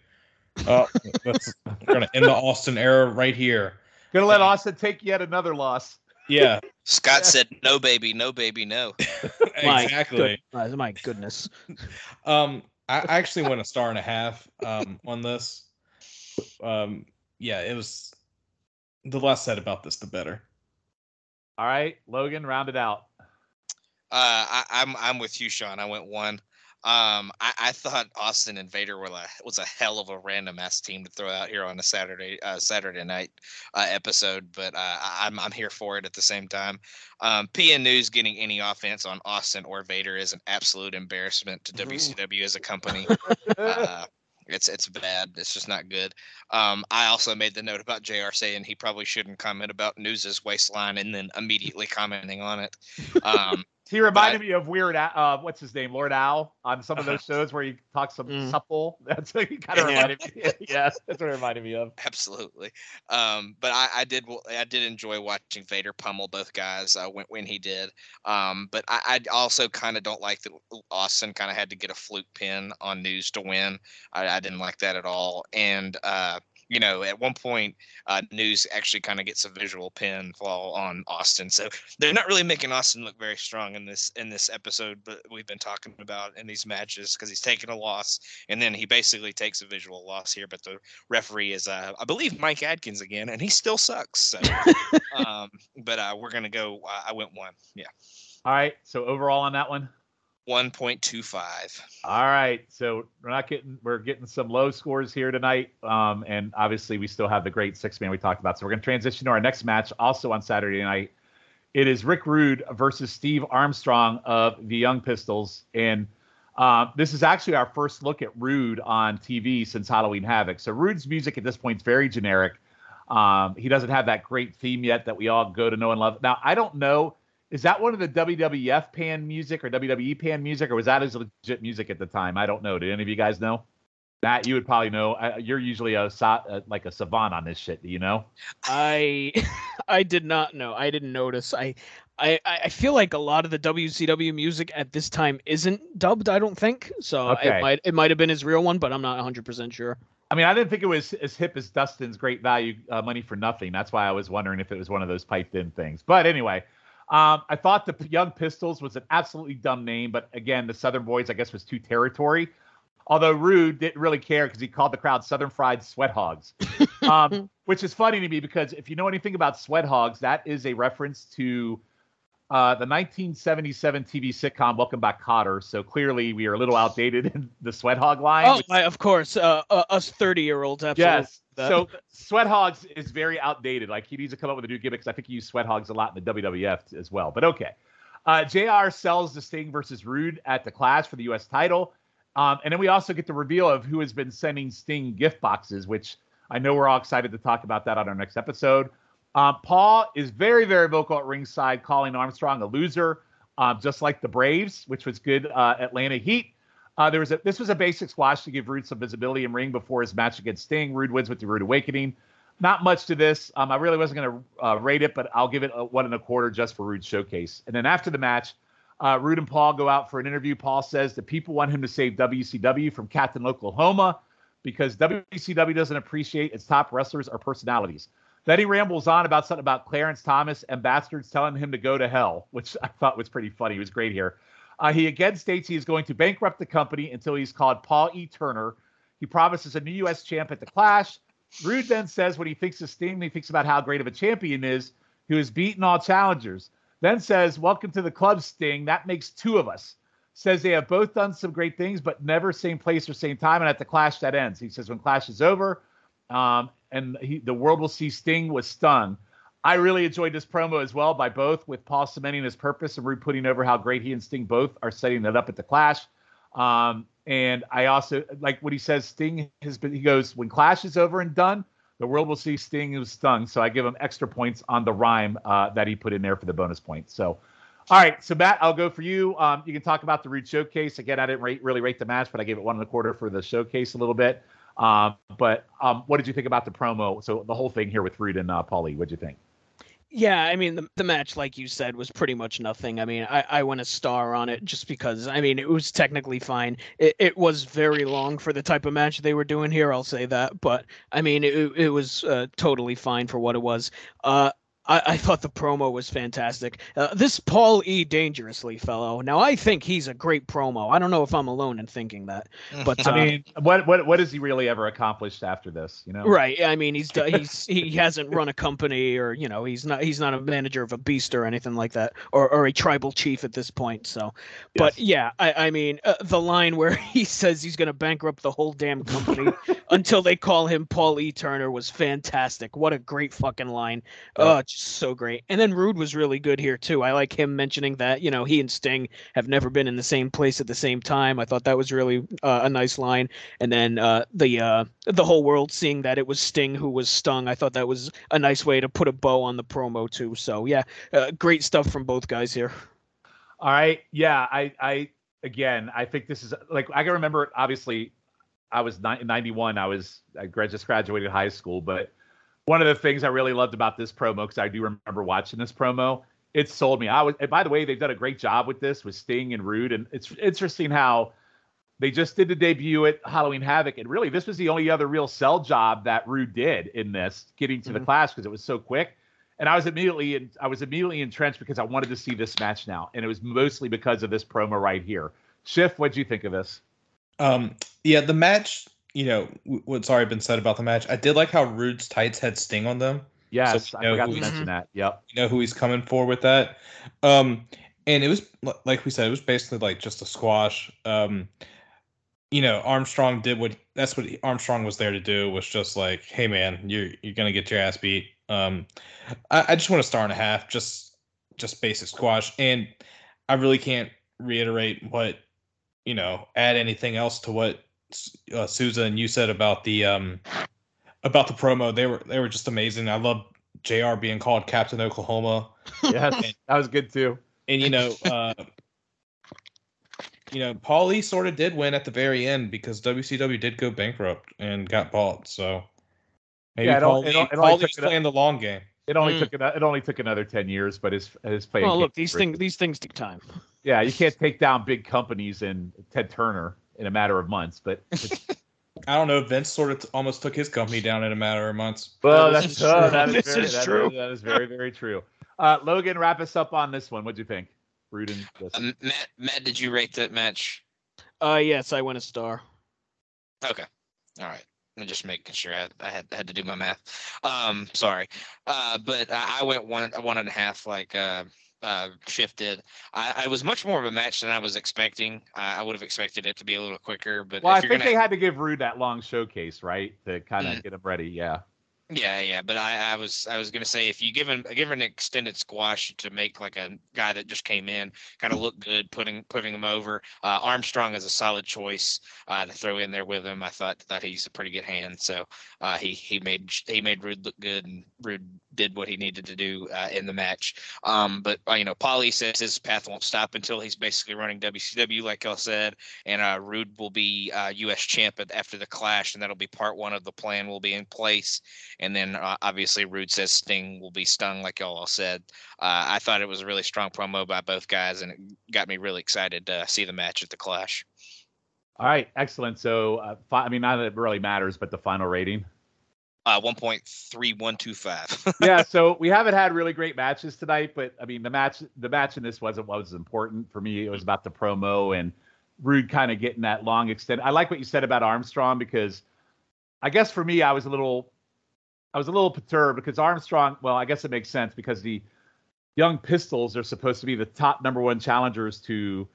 oh, that's, we're gonna end the Austin era right here. Gonna let Austin take yet another loss. Yeah, Scott said, "No, baby, no, baby, no." My exactly. good- uh, my goodness. Um, I I actually went a star and a half um on this. Um, yeah, it was the less said about this, the better. All right, Logan, round it out. Uh, I, I'm I'm with you, Sean. I went one. Um, I, I thought Austin and Vader were like, was a hell of a random ass team to throw out here on a Saturday uh, Saturday night uh, episode, but uh, I- I'm I'm here for it at the same time. Um, PN News getting any offense on Austin or Vader is an absolute embarrassment to WCW as a company. uh, it's it's bad. It's just not good. Um, I also made the note about Jr. saying he probably shouldn't comment about News's waistline and then immediately commenting on it. Um, He reminded me of Weird. Al- Uh, what's his name? Lord Al on some of those shows where he talks some Mm. supple. That's what he kind of reminded me. yes, that's what it reminded me of. absolutely. Um, but I, I did I did enjoy watching Vader pummel both guys uh, when when he did. Um, but I, I also kind of don't like that Austin kind of had to get a fluke pin on News to win. I, I didn't like that at all. And uh, you know, at one point, uh, News actually kind of gets a visual pinfall on Austin. So they're not really making Austin look very strong in this in this episode. But we've been talking about in these matches because he's taking a loss, and then he basically takes a visual loss here. But the referee is, uh, I believe, Mike Adkins again, and he still sucks. So, um, but uh, we're gonna go. Uh, I went one, yeah, All right, so overall on that one. One point two five. All right, so we're not getting we're getting some low scores here tonight, um, and obviously we still have the great six man we talked about. So we're going to transition to our next match, also on Saturday night. It is Rick Rude versus Steve Armstrong of the Young Pistols, and uh, this is actually our first look at Rude on TV since Halloween Havoc. So Rude's music at this point is very generic. Um, he doesn't have that great theme yet that we all go to know and love. Now I don't know is that one of the WWF pan music or WWE pan music, or was that his legit music at the time? I don't know. Did any of you guys know? Matt, you would probably know. Uh, you're usually a uh, like a savant on this shit. Do you know? I I did not know. I didn't notice. I I I feel like a lot of the WCW music at this time isn't dubbed. I don't think so. Okay. It might it might have been his real one, but I'm not 100 percent sure. I mean, I didn't think it was as hip as Dustin's Great Value uh, Money for Nothing. That's why I was wondering if it was one of those piped in things. But anyway, um, I thought the Young Pistols was an absolutely dumb name. But again, the Southern Boys, I guess, was too territory. Although Rude didn't really care because he called the crowd Southern Fried Sweat Hogs, um, which is funny to me because if you know anything about Sweat Hogs, that is a reference to uh, the 1977 TV sitcom Welcome Back Kotter. So clearly we are a little outdated in the Sweat Hog line. Oh, which- I, of course, uh, uh, us 30 year olds. Absolutely. Yes. That. So Sweat Hogs is very outdated. Like he needs to come up with a new gimmick because I think he used Sweat Hogs a lot in the WWF as well. But okay. Uh, JR sells the Sting versus Rude at the Clash for the U.S. title. Um, and then we also get the reveal of who has been sending Sting gift boxes, which I know we're all excited to talk about that on our next episode. Um, Paul is very, very vocal at ringside, calling Armstrong a loser, um, just like the Braves, which was good uh, Atlanta Heat. Uh, there was a this was a basic squash to give Rude some visibility and ring before his match against Sting. Rude wins with the Rude Awakening. Not much to this. Um, I really wasn't going to uh, rate it, but I'll give it a one and a quarter just for Rude's showcase. And then after the match, uh, Rude and Paul go out for an interview. Paul says that people want him to save WCW from Captain Oklahoma because WCW doesn't appreciate its top wrestlers or personalities. Then he rambles on about something about Clarence Thomas and bastards telling him to go to hell, which I thought was pretty funny. He was great here. Uh, he again states he is going to bankrupt the company until he's called Paul E. Turner. He promises a new U.S. champ at the Clash. Rude then says what he thinks of Sting. He thinks about how great of a champion is, who has beaten all challengers. Then says, "Welcome to the club, Sting. That makes two of us." Says they have both done some great things, but never same place or same time. And at the Clash, that ends. He says when Clash is over, um, and he, the world will see Sting was stung. I really enjoyed this promo as well by both, with Paul cementing his purpose and Rude putting over how great he and Sting both are setting it up at the Clash. Um, and I also like what he says. Sting has been. He goes when Clash is over and done, The world will see Sting who's stung. So I give him extra points on the rhyme uh, that he put in there for the bonus points. So, all right. So Matt, I'll go for you. Um, you can talk about the Rude showcase again. I didn't rate, really rate the match, but I gave it one and a quarter for the showcase a little bit. Um, but um, what did you think about the promo? So the whole thing here with Rude and uh, Paulie, what'd you think? Yeah, I mean the the match, like you said, was pretty much nothing. I mean, I, I went a star on it just because I mean it was technically fine. It it was very long for the type of match they were doing here. I'll say that, but I mean it it was uh, totally fine for what it was. Uh, I, I thought the promo was fantastic. Uh, this Paul E. Dangerously fellow. Now I think he's a great promo. I don't know if I'm alone in thinking that, but uh, I mean, what what what has he really ever accomplished after this? You know, right? I mean, he's he's he hasn't run a company or you know he's not he's not a manager of a beast or anything like that or or a tribal chief at this point. So, but Yes. yeah, I I mean uh, the line where he says he's going to bankrupt the whole damn company until they call him Paul E. Turner was fantastic. What a great fucking line. Oh, so great. And then Rude was really good here too. I like him mentioning that, you know, he and Sting have never been in the same place at the same time. I thought that was really uh, a nice line. And then uh, the uh, the whole world seeing that it was Sting who was stung. I thought that was a nice way to put a bow on the promo too. So yeah, uh, great stuff from both guys here. All right. Yeah. I, I, again, I think this is like, I can remember, obviously, I was ni- 91. I was, I just graduated high school. But one of the things I really loved about this promo, because I do remember watching this promo, it sold me. I was, and by the way, they've done a great job with this with Sting and Rude. And it's interesting how they just did the debut at Halloween Havoc. And really, this was the only other real sell job that Rude did in this, getting to the Mhm. clash because it was so quick and I was immediately in, I was immediately entrenched because I wanted to see this match now, and it was mostly because of this promo right here. Schiff, what'd you think of this? Um, yeah, the match. You know what's already been said about the match. I did like how Rude's tights had Sting on them. Yes, we I know forgot to mention that. Yep. You know who he's coming for with that. Um, and it was like we said, it was basically like just a squash. Um, you know, Armstrong did what that's what Armstrong was there to do. Was just like, hey man, you're you're gonna get your ass beat. Um, I, I just want a star and a half, just just basic squash, and I really can't reiterate what you know, add anything else to what uh, Souza and you said about the um about the promo. They were they were just amazing. I love Jr. being called Captain Oklahoma Yes, that was good too. and you know, uh, you know, Paulie sort of did win at the very end because WCW did go bankrupt and got bought. So maybe Yeah, it al- Paulie, it al- it Paulie's it- playing the long game. It only Mm. took ano- it only took another ten years, but his his playing. Well, look, these things these things take time. Yeah, you can't take down big companies and Ted Turner in a matter of months. But I don't know. Vince sort of t- almost took his company down in a matter of months. well, this that's is uh, true. that is very, is that true. that is very very true. Uh, Logan, wrap us up on this one. What'd you think? Rude and. Um, Matt, Matt, did you rate that match? Uh, yes, I went a star. Okay. All right. I'm just making sure I, I had had to do my math. Um, sorry. Uh, but I, I went one one and a half like uh uh shifted. I, I was much more of a match than I was expecting. I, I would have expected it to be a little quicker, but Well, I think gonna they had to give Rude that long showcase, right, to kind of Mm. get him ready. Yeah. Yeah, yeah, but I, I was I was gonna say if you give him give an extended squash to make like a guy that just came in kind of look good, putting putting him over. Uh, Armstrong is a solid choice uh, to throw in there with him. I thought thought he's a pretty good hand, so uh, he he made he made Rude look good, and Rude did what he needed to do uh, in the match. Um, but uh, you know, Paulie says his path won't stop until he's basically running WCW, like I said, and uh, Rude will be uh, U.S. champ after the Clash, and that'll be part one of the plan. Will be in place. And then uh, obviously Rude says Sting will be stung, like y'all all said. Uh, I thought it was a really strong promo by both guys, and it got me really excited to see the match at the Clash. All right. Excellent. So, uh, fi- I mean, not that it really matters, but the final rating. Uh, 1.3125. yeah, so we haven't had really great matches tonight, but I mean the match the match in this wasn't what was important for me. It was about the promo and Rude kind of getting that long extend. I like what you said about Armstrong because I guess for me I was a little I was a little perturbed because Armstrong, well, I guess it makes sense because the young pistols are supposed to be the top number one challengers to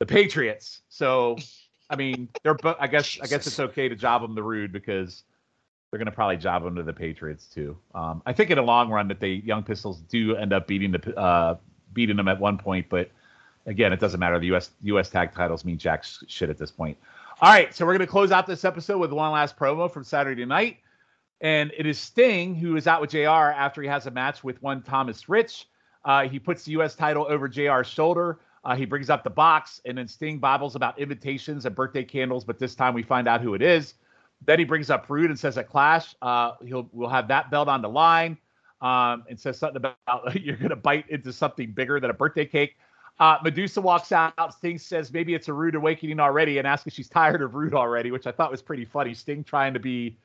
the Patriots. So I mean, they're both I guess I guess it's okay to job them the rude because they're going to probably job them to the Patriots too. Um, I think in the long run that the Young Pistols do end up beating the uh, beating them at one point, but again, it doesn't matter. The U.S. U.S. tag titles mean jack shit at this point. All right, so we're going to close out this episode with one last promo from Saturday night. And it is Sting who is out with JR after he has a match with one Thomas Rich. Uh, he puts the U.S. title over JR's shoulder. Uh, he brings up the box, and then Sting babbles about invitations and birthday candles, but this time we find out who it is. Then he brings up Rude and says at Clash, uh, he'll we'll have that belt on the line, um, and says something about you're gonna bite into something bigger than a birthday cake. Uh, Madusa walks out. Sting says maybe it's a rude awakening already, and asks if she's tired of Rude already, which I thought was pretty funny. Sting trying to be,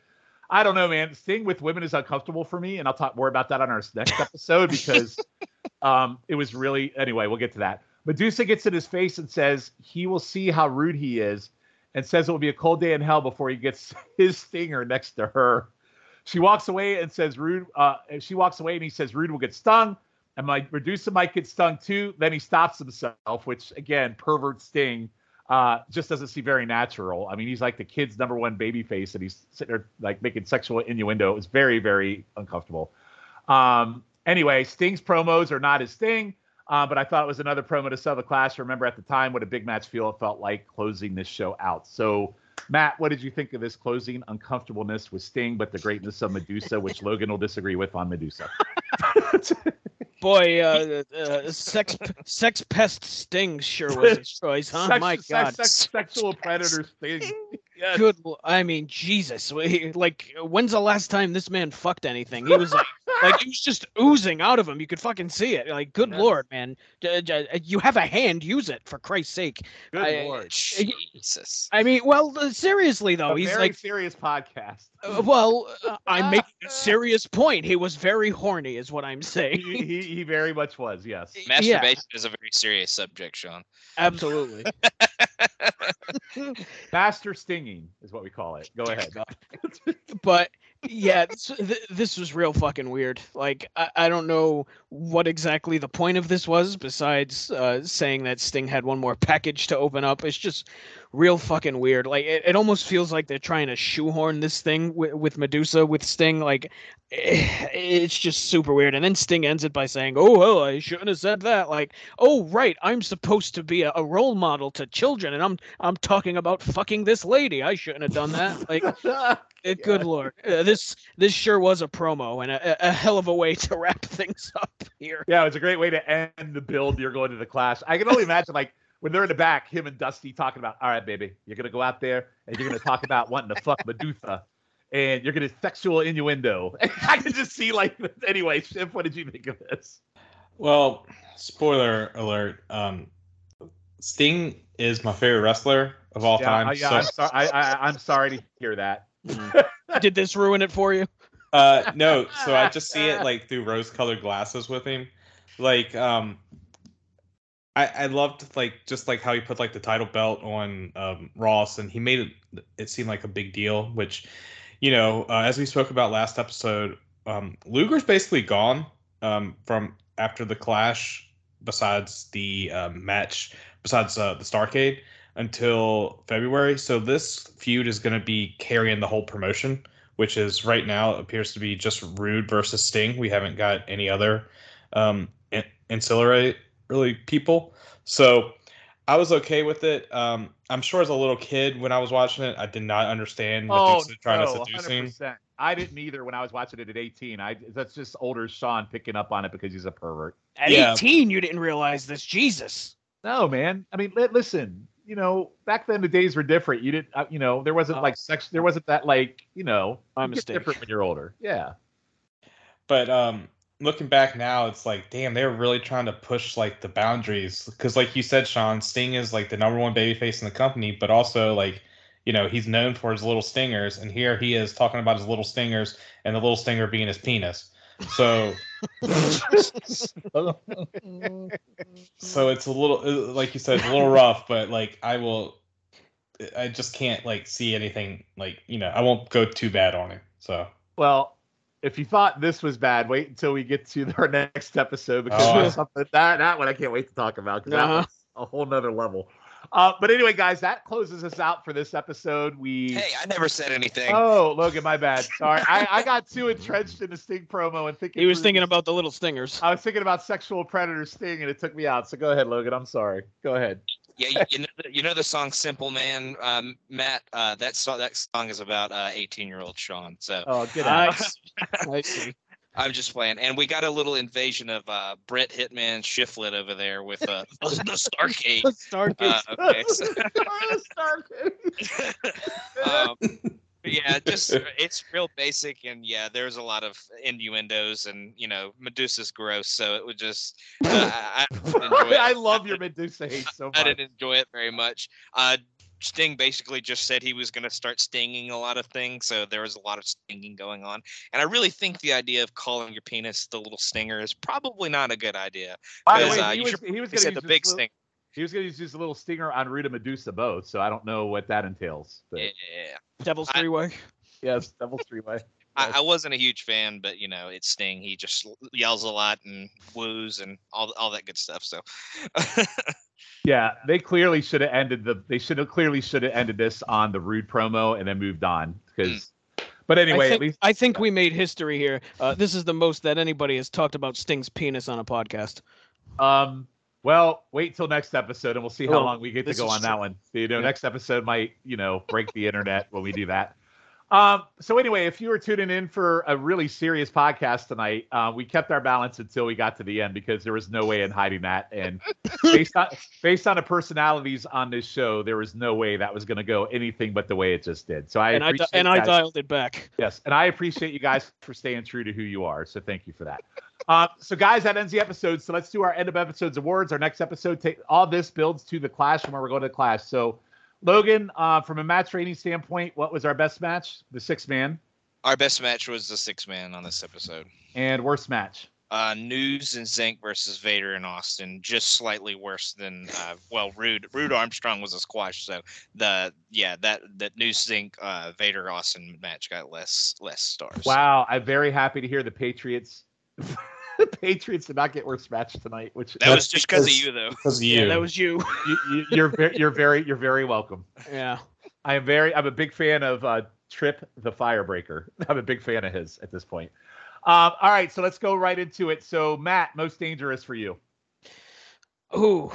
I don't know, man. Sting with women is uncomfortable for me, and I'll talk more about that on our next episode because um, it was really. Anyway, we'll get to that. Madusa gets in his face and says he will see how rude he is, and says it will be a cold day in hell before he gets his stinger next to her. She walks away and says Rude. Uh, she walks away and he says Rude will get stung, and my Madusa might get stung too. Then he stops himself, which again, pervert Sting, uh, just doesn't seem very natural. I mean, he's like the kid's number one baby face, and he's sitting there like making sexual innuendo. It was very, very uncomfortable. Um, anyway, Sting's promos are not his thing. Uh, but I thought it was another promo to sell the class. Remember at the time what a big match feel it felt like closing this show out. So, Matt, what did you think of this closing uncomfortableness with Sting, but the greatness of Madusa, which Logan will disagree with on Madusa? Boy, uh, uh, sex sex pest Sting sure was his choice, huh? Sex- My sex- God. sex- sexual predator Sting. Yes. Good. l- I mean, Jesus. Like, when's the last time this man fucked anything? He was like, like it was just oozing out of him. You could fucking see it. Like, good Yes. lord, man. J- j- You have a hand. Use it for Christ's sake. Good I- lord. Jesus. I mean, well, uh, seriously though, a he's very like, serious podcast. uh, well, uh, I'm making a serious point. He was very horny, is what I'm saying. he, he, he very much was, yes. Masturbation is a very serious subject, Sean. Absolutely. Master stinging is what we call it. Go ahead. but yeah, this, th- this was real fucking weird. Like, I, I don't know what exactly the point of this was, besides uh, saying that Sting had one more package to open up. It's just real fucking weird. Like, it, it almost feels like they're trying to shoehorn this thing with, with Madusa with Sting. Like, it's just super weird. And then Sting ends it by saying, "Oh well, I shouldn't have said that." Like, oh right, I'm supposed to be a, a role model to children, and I'm I'm talking about fucking this lady. I shouldn't have done that. Like. Uh, Good lord, uh, this this sure was a promo and a, a hell of a way to wrap things up here. Yeah, it was a great way to end the build. You're going to the clash. I can only imagine like when they're in the back, him and Dusty talking about, all right, baby, you're gonna go out there and you're gonna talk about wanting to fuck Madusa, and you're gonna sexual innuendo. I can just see like, anyway, Schiff, what did you think of this? Well, spoiler alert. Um, Sting is my favorite wrestler of all yeah, time. I, yeah, so- I'm sorry. I, I, I'm sorry to hear that. Did this ruin it for you? Uh, no, so I just see it like through rose-colored glasses with him. Like, um, I I loved like just like how he put like the title belt on um, Ross, and he made it it seem like a big deal. Which, you know, uh, as we spoke about last episode, um, Luger's basically gone um, from after the Clash. Besides the um, match, besides uh, the Starrcade, until February. So this feud is going to be carrying the whole promotion which is right now appears to be just Rude versus Sting. We haven't got any other um, ancillary really people. So I was okay with it. Um, I'm sure as a little kid when I was watching it, I did not understand Oh, Madusa trying no, to seduce him. 100%. I didn't either when I was watching it at 18. I that's just older Sean picking up on it because he's a pervert. At Yeah. 18, you didn't realize this. Jesus. No, man. I mean, li- listen. You know, back then the days were different. You didn't, uh, you know, there wasn't Oh. like sex. There wasn't that like, you know, My you get different when you're older. Yeah. But um, looking back now, it's like, damn, they were really trying to push like the boundaries because, like you said, Sean, Sting is like the number one babyface in the company, but also like, you know, he's known for his little stingers, and here he is talking about his little stingers and the little stinger being his penis. So, so it's a little, uh, like you said, it's a little rough, but like I will, I just can't like see anything like you know, I won't go too bad on it. So. Well, if you thought this was bad, wait until we get to our next episode because Oh, something that that one I can't wait to talk about because Uh-huh. that was a whole nother level. Uh, but anyway, guys, that closes us out for this episode. We Hey, I never said anything. Oh, Logan, my bad. Sorry, I, I got too entrenched in the Sting promo and thinking He was thinking this- about the little stingers. I was thinking about sexual predator Sting, and it took me out. So go ahead, Logan. I'm sorry. Go ahead. Yeah, you, you know, the- you know the song "Simple Man," um, Matt. Uh, that song that song is about uh, eighteen-year-old Sean. So Oh, get out. Nice. I see. I'm just playing, and we got a little invasion of uh, Brett Hitman Shiflet over there with uh, the Starrcade. Stargate. Uh, okay, so- um, but yeah, just it's real basic, and yeah, there's a lot of innuendos, and you know, Madusa's gross, so it would just uh, I, I didn't it. I love your Madusa hate so much. I didn't enjoy it very much. Uh, Sting basically just said he was going to start stinging a lot of things, so there was a lot of stinging going on. And I really think the idea of calling your penis the little stinger is probably not a good idea. By the way, uh, he you was, should he was going to the big sting. He was going to use just a little stinger on Ruta Madusa both, so I don't know what that entails. But Yeah, Devil's I- three way. yes, double three way. I, I wasn't a huge fan, but you know, it's Sting. He just yells a lot and woos and all all that good stuff. So, Yeah, they clearly should have ended the. They should have clearly should have ended this on the rude promo and then moved on because. But anyway, I think, at least I think we made history here. Uh, this is the most that anybody has talked about Sting's penis on a podcast. Um. Well, wait till next episode, and we'll see how Well, long we get to go on that true. one. You know, Yeah. next episode might, you know, break the internet when we do that. Um. So anyway, if you were tuning in for a really serious podcast tonight, uh, we kept our balance until we got to the end because there was no way in hiding that. And based on based on the personalities on this show, there was no way that was going to go anything but the way it just did. So I and I di- and I dialed it back. Yes, and I appreciate you guys for staying true to who you are. So thank you for that. Uh, so guys, that ends the episode. So let's do our end of episodes awards. Our next episode, take all this builds to the clash from where we're going to the clash. So Logan, uh, from a match rating standpoint, what was our best match? The six man our best match was the six man on this episode. and worst match. Uh, News and Zenk versus Vader and Austin, just slightly worse than uh, well, Rude Rude Armstrong was a squash, so the yeah that that News Zenk uh, Vader Austin match got less less stars. Wow, I'm very happy to hear the Patriots. the Patriots did not get worst match tonight, which that was just because of you though. Because of Yeah, you. that was you. you, you, you're very, you're very you're very welcome. Yeah. I am very. I'm a big fan of uh, Chip the Firebreaker. I'm a big fan of his at this point. Um, all right, so let's go right into it. So, Matt, most dangerous for you? Oh,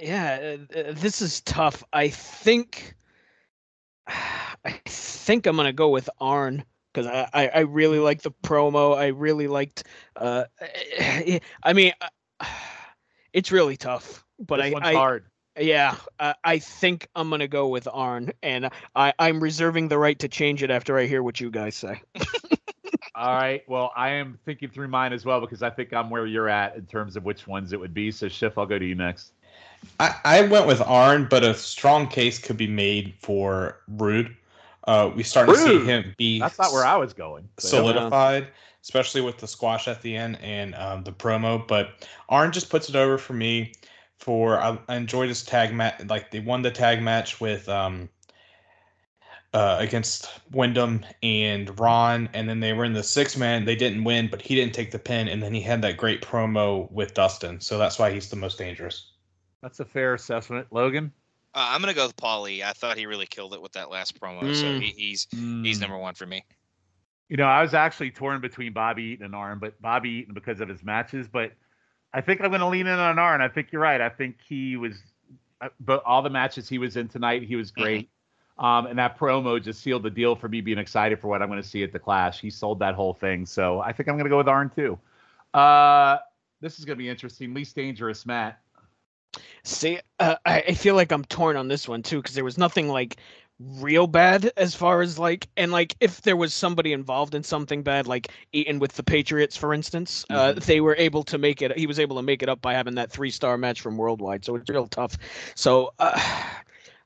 yeah. uh, uh, This is tough. I think. I think I'm gonna go with Arn because I, I I really like the promo. I really liked. Uh, I mean, uh, it's really tough. But this I, one's I hard. yeah, I, I think I'm gonna go with Arn, and I I'm reserving the right to change it after I hear what you guys say. All right. Well, I am thinking through mine as well because I think I'm where you're at in terms of which ones it would be. So, Schiff, I'll go to you next. I, I went with Arn, but a strong case could be made for Rude. Uh, we started to see him be That's not where I was going. but- solidified, especially with the squash at the end and um, the promo. But Arn just puts it over for me. For I, I enjoyed his tag match, like they won the tag match with um uh against Windham and Ron, and then they were in the six man. They didn't win, but he didn't take the pin, and then he had that great promo with Dustin. So that's why he's the most dangerous. That's a fair assessment, Logan. Uh, I'm gonna go with Paulie. I thought he really killed it with that last promo, so Mm. he, he's he's Mm. number one for me. You know, I was actually torn between Bobby Eaton and Arn, but Bobby Eaton because of his matches. But I think I'm going to lean in on Arn. I think you're right. I think he was, uh, but all the matches he was in tonight, he was great. Um, and that promo just sealed the deal for me being excited for what I'm going to see at the Clash. He sold that whole thing. So I think I'm going to go with Arn too. Uh, this is going to be interesting. Least dangerous, Matt. See, uh, I, I feel like I'm torn on this one too because there was nothing like real bad as far as like and like if there was somebody involved in something bad like Eaton with the Patriots for instance uh, they were able to make it he was able to make it up by having that three star match from worldwide so it's real tough. So uh,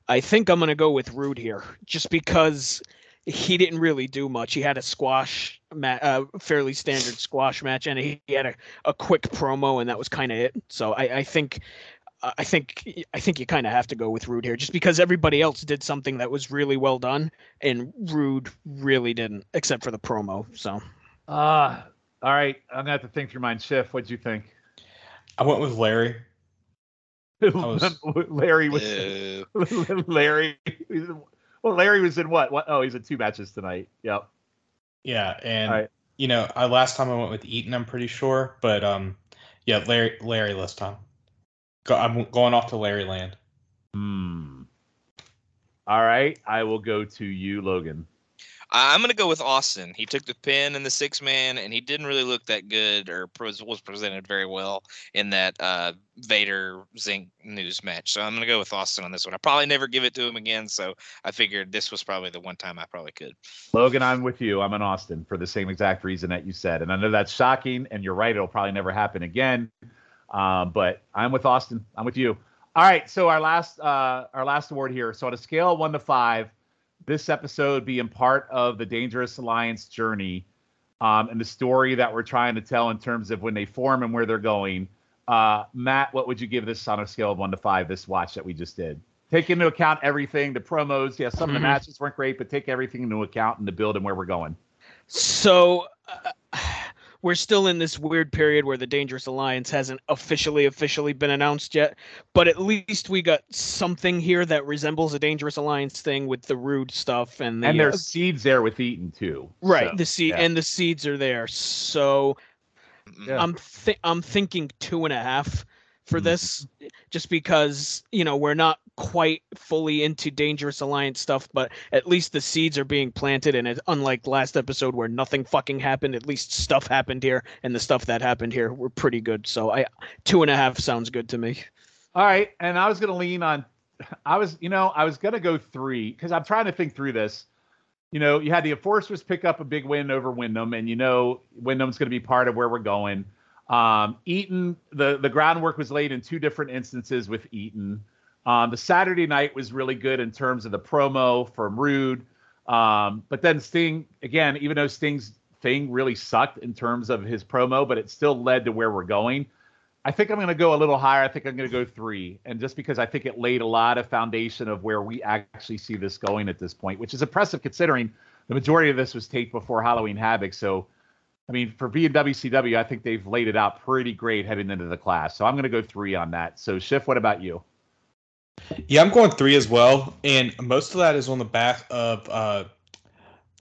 I think I'm gonna go with Rude here just because he didn't really do much. He had a squash ma- uh, fairly standard squash match and he, he had a, a quick promo and that was kind of it. So I, I think I- I think I think you kind of have to go with Rude here, just because everybody else did something that was really well done, and Rude really didn't, except for the promo. So Uh, all right. I'm going to have to think through mine. Schiff, what'd you think? I went with Larry. was- Larry was. Larry. Well, Larry was in what? What? Oh, he's in two matches tonight. Yep. Yeah, and All right. you know, I last time I went with Eaton, I'm pretty sure, but um, yeah, Larry, Larry this time. Go, I'm going off to Larry Land. Hmm. All right, I will go to you, Logan. I- I'm going to go with Austin. He took the pin in the six man, and he didn't really look that good or was presented very well in that uh, Vader Zenk news match. So I'm going to go with Austin on this one. I probably never give it to him again. So I figured this was probably the one time I probably could. Logan, I'm with you. I'm in Austin for the same exact reason that you said. And I know that's shocking, and you're right. It'll probably never happen again. Um, but I'm with Austin. I'm with you. All right. So our last uh, our last award here. So on a scale of one to five, this episode being part of the Dangerous Alliance journey um, and the story that we're trying to tell in terms of when they form and where they're going. Uh, Matt, what would you give this on a scale of one to five? This watch that we just did. Take into account everything, the promos. Yeah, some of the Mhm. matches weren't great, but take everything into account and the build and where we're going. So uh, we're still in this weird period where the Dangerous Alliance hasn't officially officially been announced yet, but at least we got something here that resembles a Dangerous Alliance thing with the rude stuff and the and uh, there's seeds there with Eaton too. right So, the seed yeah. and the seeds are there. So Yeah. I'm th- I'm thinking two and a half for Mhm. this, just because you know we're not quite fully into Dangerous Alliance stuff, but at least the seeds are being planted, and it, unlike last episode where nothing fucking happened, at least stuff happened here, and the stuff that happened here were pretty good. So I two and a half sounds good to me. All right, and I was gonna lean on. I was, you know, I was gonna go three because I'm trying to think through this. You know, you had the Enforcers pick up a big win over Windham, and you know Windham's going to be part of where we're going. Um, Eaton, the the groundwork was laid in two different instances with Eaton. Um, the Saturday night was really good in terms of the promo from Rude, um, but then Sting again, even though Sting's thing really sucked in terms of his promo, but it still led to where we're going. I think I'm going to go a little higher. I think I'm going to go three. And just because I think it laid a lot of foundation of where we actually see this going at this point, which is impressive considering the majority of this was taped before Halloween Havoc. So, I mean, for being WCW, I think they've laid it out pretty great heading into the Clash. So I'm going to go three on that. So, Schiff, what about you? Yeah, I'm going three as well, and most of that is on the back of uh,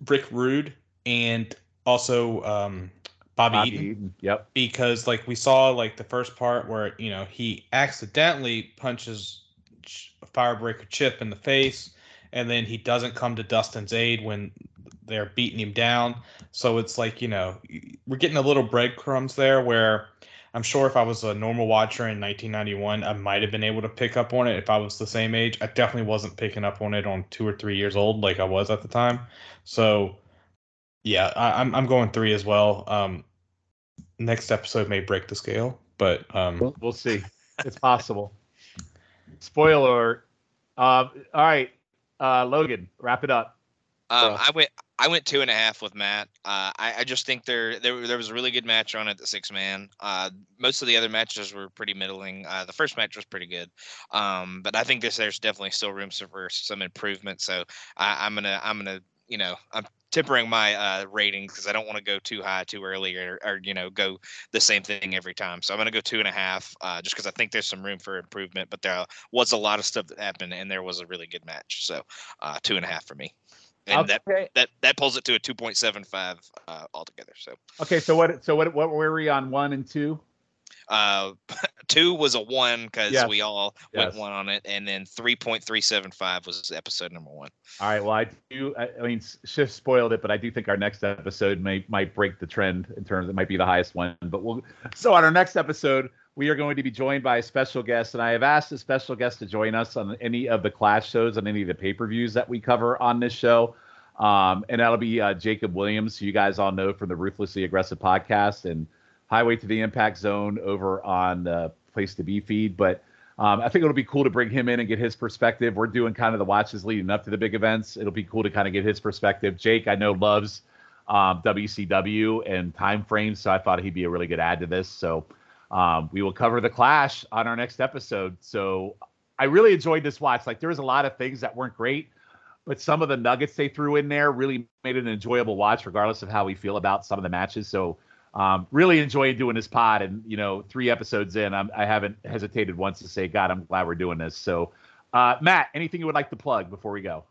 Rick Rude and also um, Bobby, Bobby Eaton. Eaton. Yep. because like we saw like the first part where you know he accidentally punches Ch- Firebreaker Chip in the face, and then he doesn't come to Dustin's aid when they're beating him down. So it's like you know we're getting a little breadcrumbs there where. I'm sure if I was a normal watcher in 1991, I might have been able to pick up on it if I was the same age. I definitely wasn't picking up on it on two or three years old like I was at the time. So, yeah, I, I'm I'm going three as well. Um, next episode may break the scale, but um, We'll, we'll see. It's possible. Spoiler. alert. Uh, all right. Uh, Logan, wrap it up. Um, I went I went two and a half with Matt. Uh, I, I just think there, there there was a really good match on at the six man. Uh, most of the other matches were pretty middling. Uh, the first match was pretty good, um, but I think this there's definitely still room for- some improvement. So I, I'm gonna I'm gonna you know I'm tempering my uh, ratings because I don't want to go too high too early or, or you know go the same thing every time. So I'm gonna go two and a half uh, just because I think there's some room for improvement. But there was a lot of stuff that happened and there was a really good match. So uh, two and a half for me. And that okay. that that pulls it to a 2.75 uh, altogether. So Okay. So what? So what? What were we on? One and two. uh, two was a one because Yes. we all went one on it, and then 3.375 was episode number one. All right. Well, I do. I, I mean, Schiff spoiled it, but I do think our next episode may might break the trend in terms. It might be the highest one. But we'll. So on our next episode, we are going to be joined by a special guest, and I have asked a special guest to join us on any of the Clash shows on any of the pay per views that we cover on this show. Um, and that'll be uh, Jacob Williams, who you guys all know from the Ruthlessly Aggressive podcast and Highway to the Impact Zone over on the Place to Be feed. But um, I think it'll be cool to bring him in and get his perspective. We're doing kind of the watches leading up to the big events. It'll be cool to kind of get his perspective. Jake, I know, loves um, WCW and time frames, so I thought he'd be a really good add to this. So um, we will cover the Clash on our next episode. So I really enjoyed this watch. Like there was a lot of things that weren't great, but some of the nuggets they threw in there really made it an enjoyable watch, regardless of how we feel about some of the matches. So um, really enjoyed doing this pod, and you know, three episodes in, I'm, I haven't hesitated once to say, God, I'm glad we're doing this. So, uh, Matt, anything you would like to plug before we go?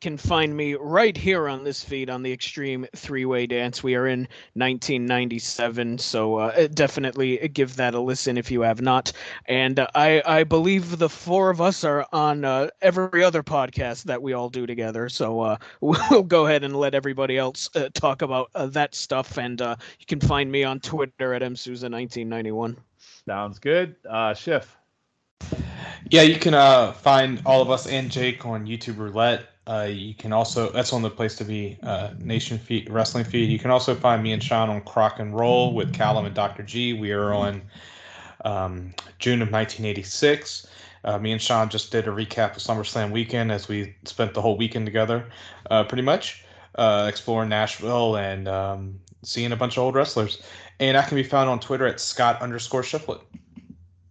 Can find me right here on this feed on the Extreme Three Way Dance. We are in 1997, so uh, definitely give that a listen if you have not. And uh, I, I believe the four of us are on uh, every other podcast that we all do together. So uh, we'll go ahead and let everybody else uh, talk about uh, that stuff. And you can find me on Twitter at msouza1991. Sounds good. Uh, Schiff. Yeah, you can uh, find all of us and Jake on YouTube Roulette. Uh, you can also that's on the place to be uh, Nation Feed Wrestling Feed. You can also find me and Sean on Crock and Roll with Callum and Dr. G. We are on um, June of 1986. Uh, me and Sean just did a recap of SummerSlam weekend as we spent the whole weekend together, uh, pretty much uh, exploring Nashville and um, seeing a bunch of old wrestlers. And I can be found on Twitter at Scott underscore Shiflet.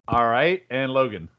All right, and Logan.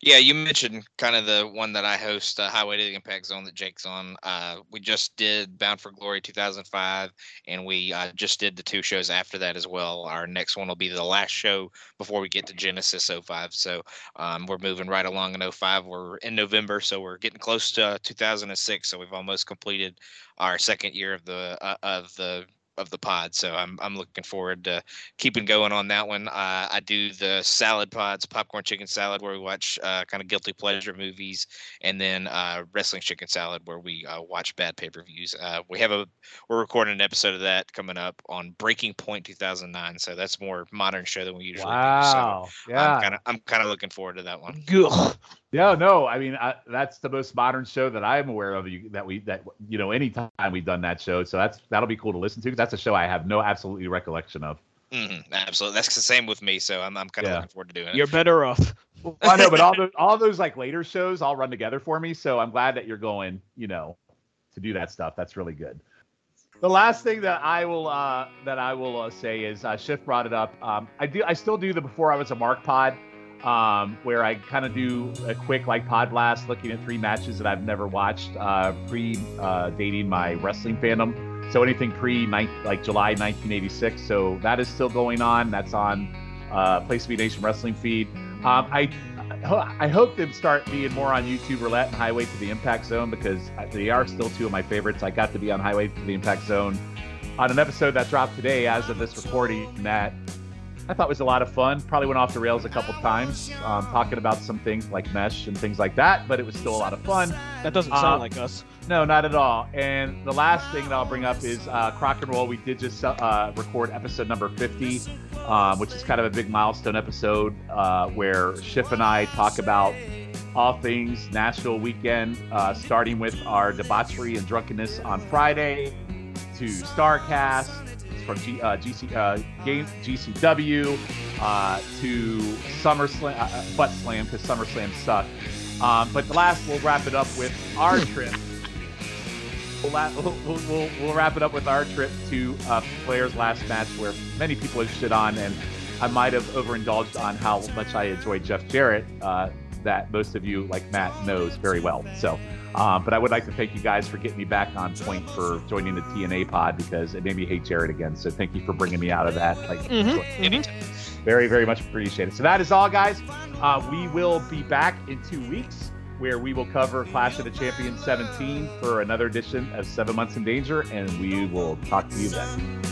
Yeah, you mentioned kind of the one that I host, uh, Highway to the Impact Zone that Jake's on. Uh, we just did Bound for Glory 2005, and we uh, just did the two shows after that as well. Our next one will be the last show before we get to Genesis 05. So um, we're moving right along in 05. We're in November, so we're getting close to 2006. So we've almost completed our second year of the uh, of the of the pod. So I'm I'm looking forward to keeping going on that one. Uh, I do the salad pods, popcorn chicken salad, where we watch uh, kind of guilty pleasure movies, and then uh, wrestling chicken salad, where we uh, watch bad pay per views. Uh, we have a we're recording an episode of that coming up on Breaking Point 2009. So that's more modern show than we usually wow. do. So yeah. I'm kind of I'm kind of looking forward to that one. Yeah, no, I mean I, that's the most modern show that I'm aware of. You, that we that you know anytime we've done that show, so that's that'll be cool to listen to. Cause that's a show I have no absolutely recollection of. Mm-hmm, absolutely, that's the same with me. So I'm I'm kind of Yeah. looking forward to doing it. You're better off. Well, I know, but all those all those like later shows all run together for me. So I'm glad that you're going, you know, to do that stuff. That's really good. The last thing that I will uh, that I will uh, say is uh, Schiff brought it up. Um, I do I still do the before I was a Mark pod, um, where I kind of do a quick like pod blast, looking at three matches that I've never watched uh, pre uh, dating my wrestling fandom. So anything pre like July 1986. So that is still going on. That's on uh, Place to Be Nation Wrestling feed. Um, I I hope them start being more on YouTube Roulette and Highway to the Impact Zone because they are still two of my favorites. I got to be on Highway to the Impact Zone on an episode that dropped today as of this recording that I thought was a lot of fun. Probably went off the rails a couple times, um, talking about some things like mesh and things like that, but it was still a lot of fun. That doesn't sound like us. No, not at all. And the last thing that I'll bring up is uh, Crock and Roll. We did just uh, record episode number 50, um, which is kind of a big milestone episode uh, where Schiff and I talk about all things Nashville weekend, uh, starting with our debauchery and drunkenness on Friday to Starrcast from G, uh, GC, uh, game GCW uh, to SummerSlam, uh, uh, Butt Slam because SummerSlam sucked. Um, but the last, we'll wrap it up with our trip. We'll, la- we'll, we'll, we'll, we'll wrap it up with our trip to uh, Flair's last match, where many people have shit on, and I might have overindulged on how much I enjoyed Jeff Jarrett. Uh, that most of you, like Matt, knows very well. So, um, but I would like to thank you guys for getting me back on point for joining the TNA pod because it made me hate Jarrett again. So thank you for bringing me out of that. Like, Anytime. very, very much appreciated. So that is all, guys. Uh, we will be back in two weeks where we will cover Clash of the Champions 17 for another edition of Seven Months in Danger, and we will talk to you then.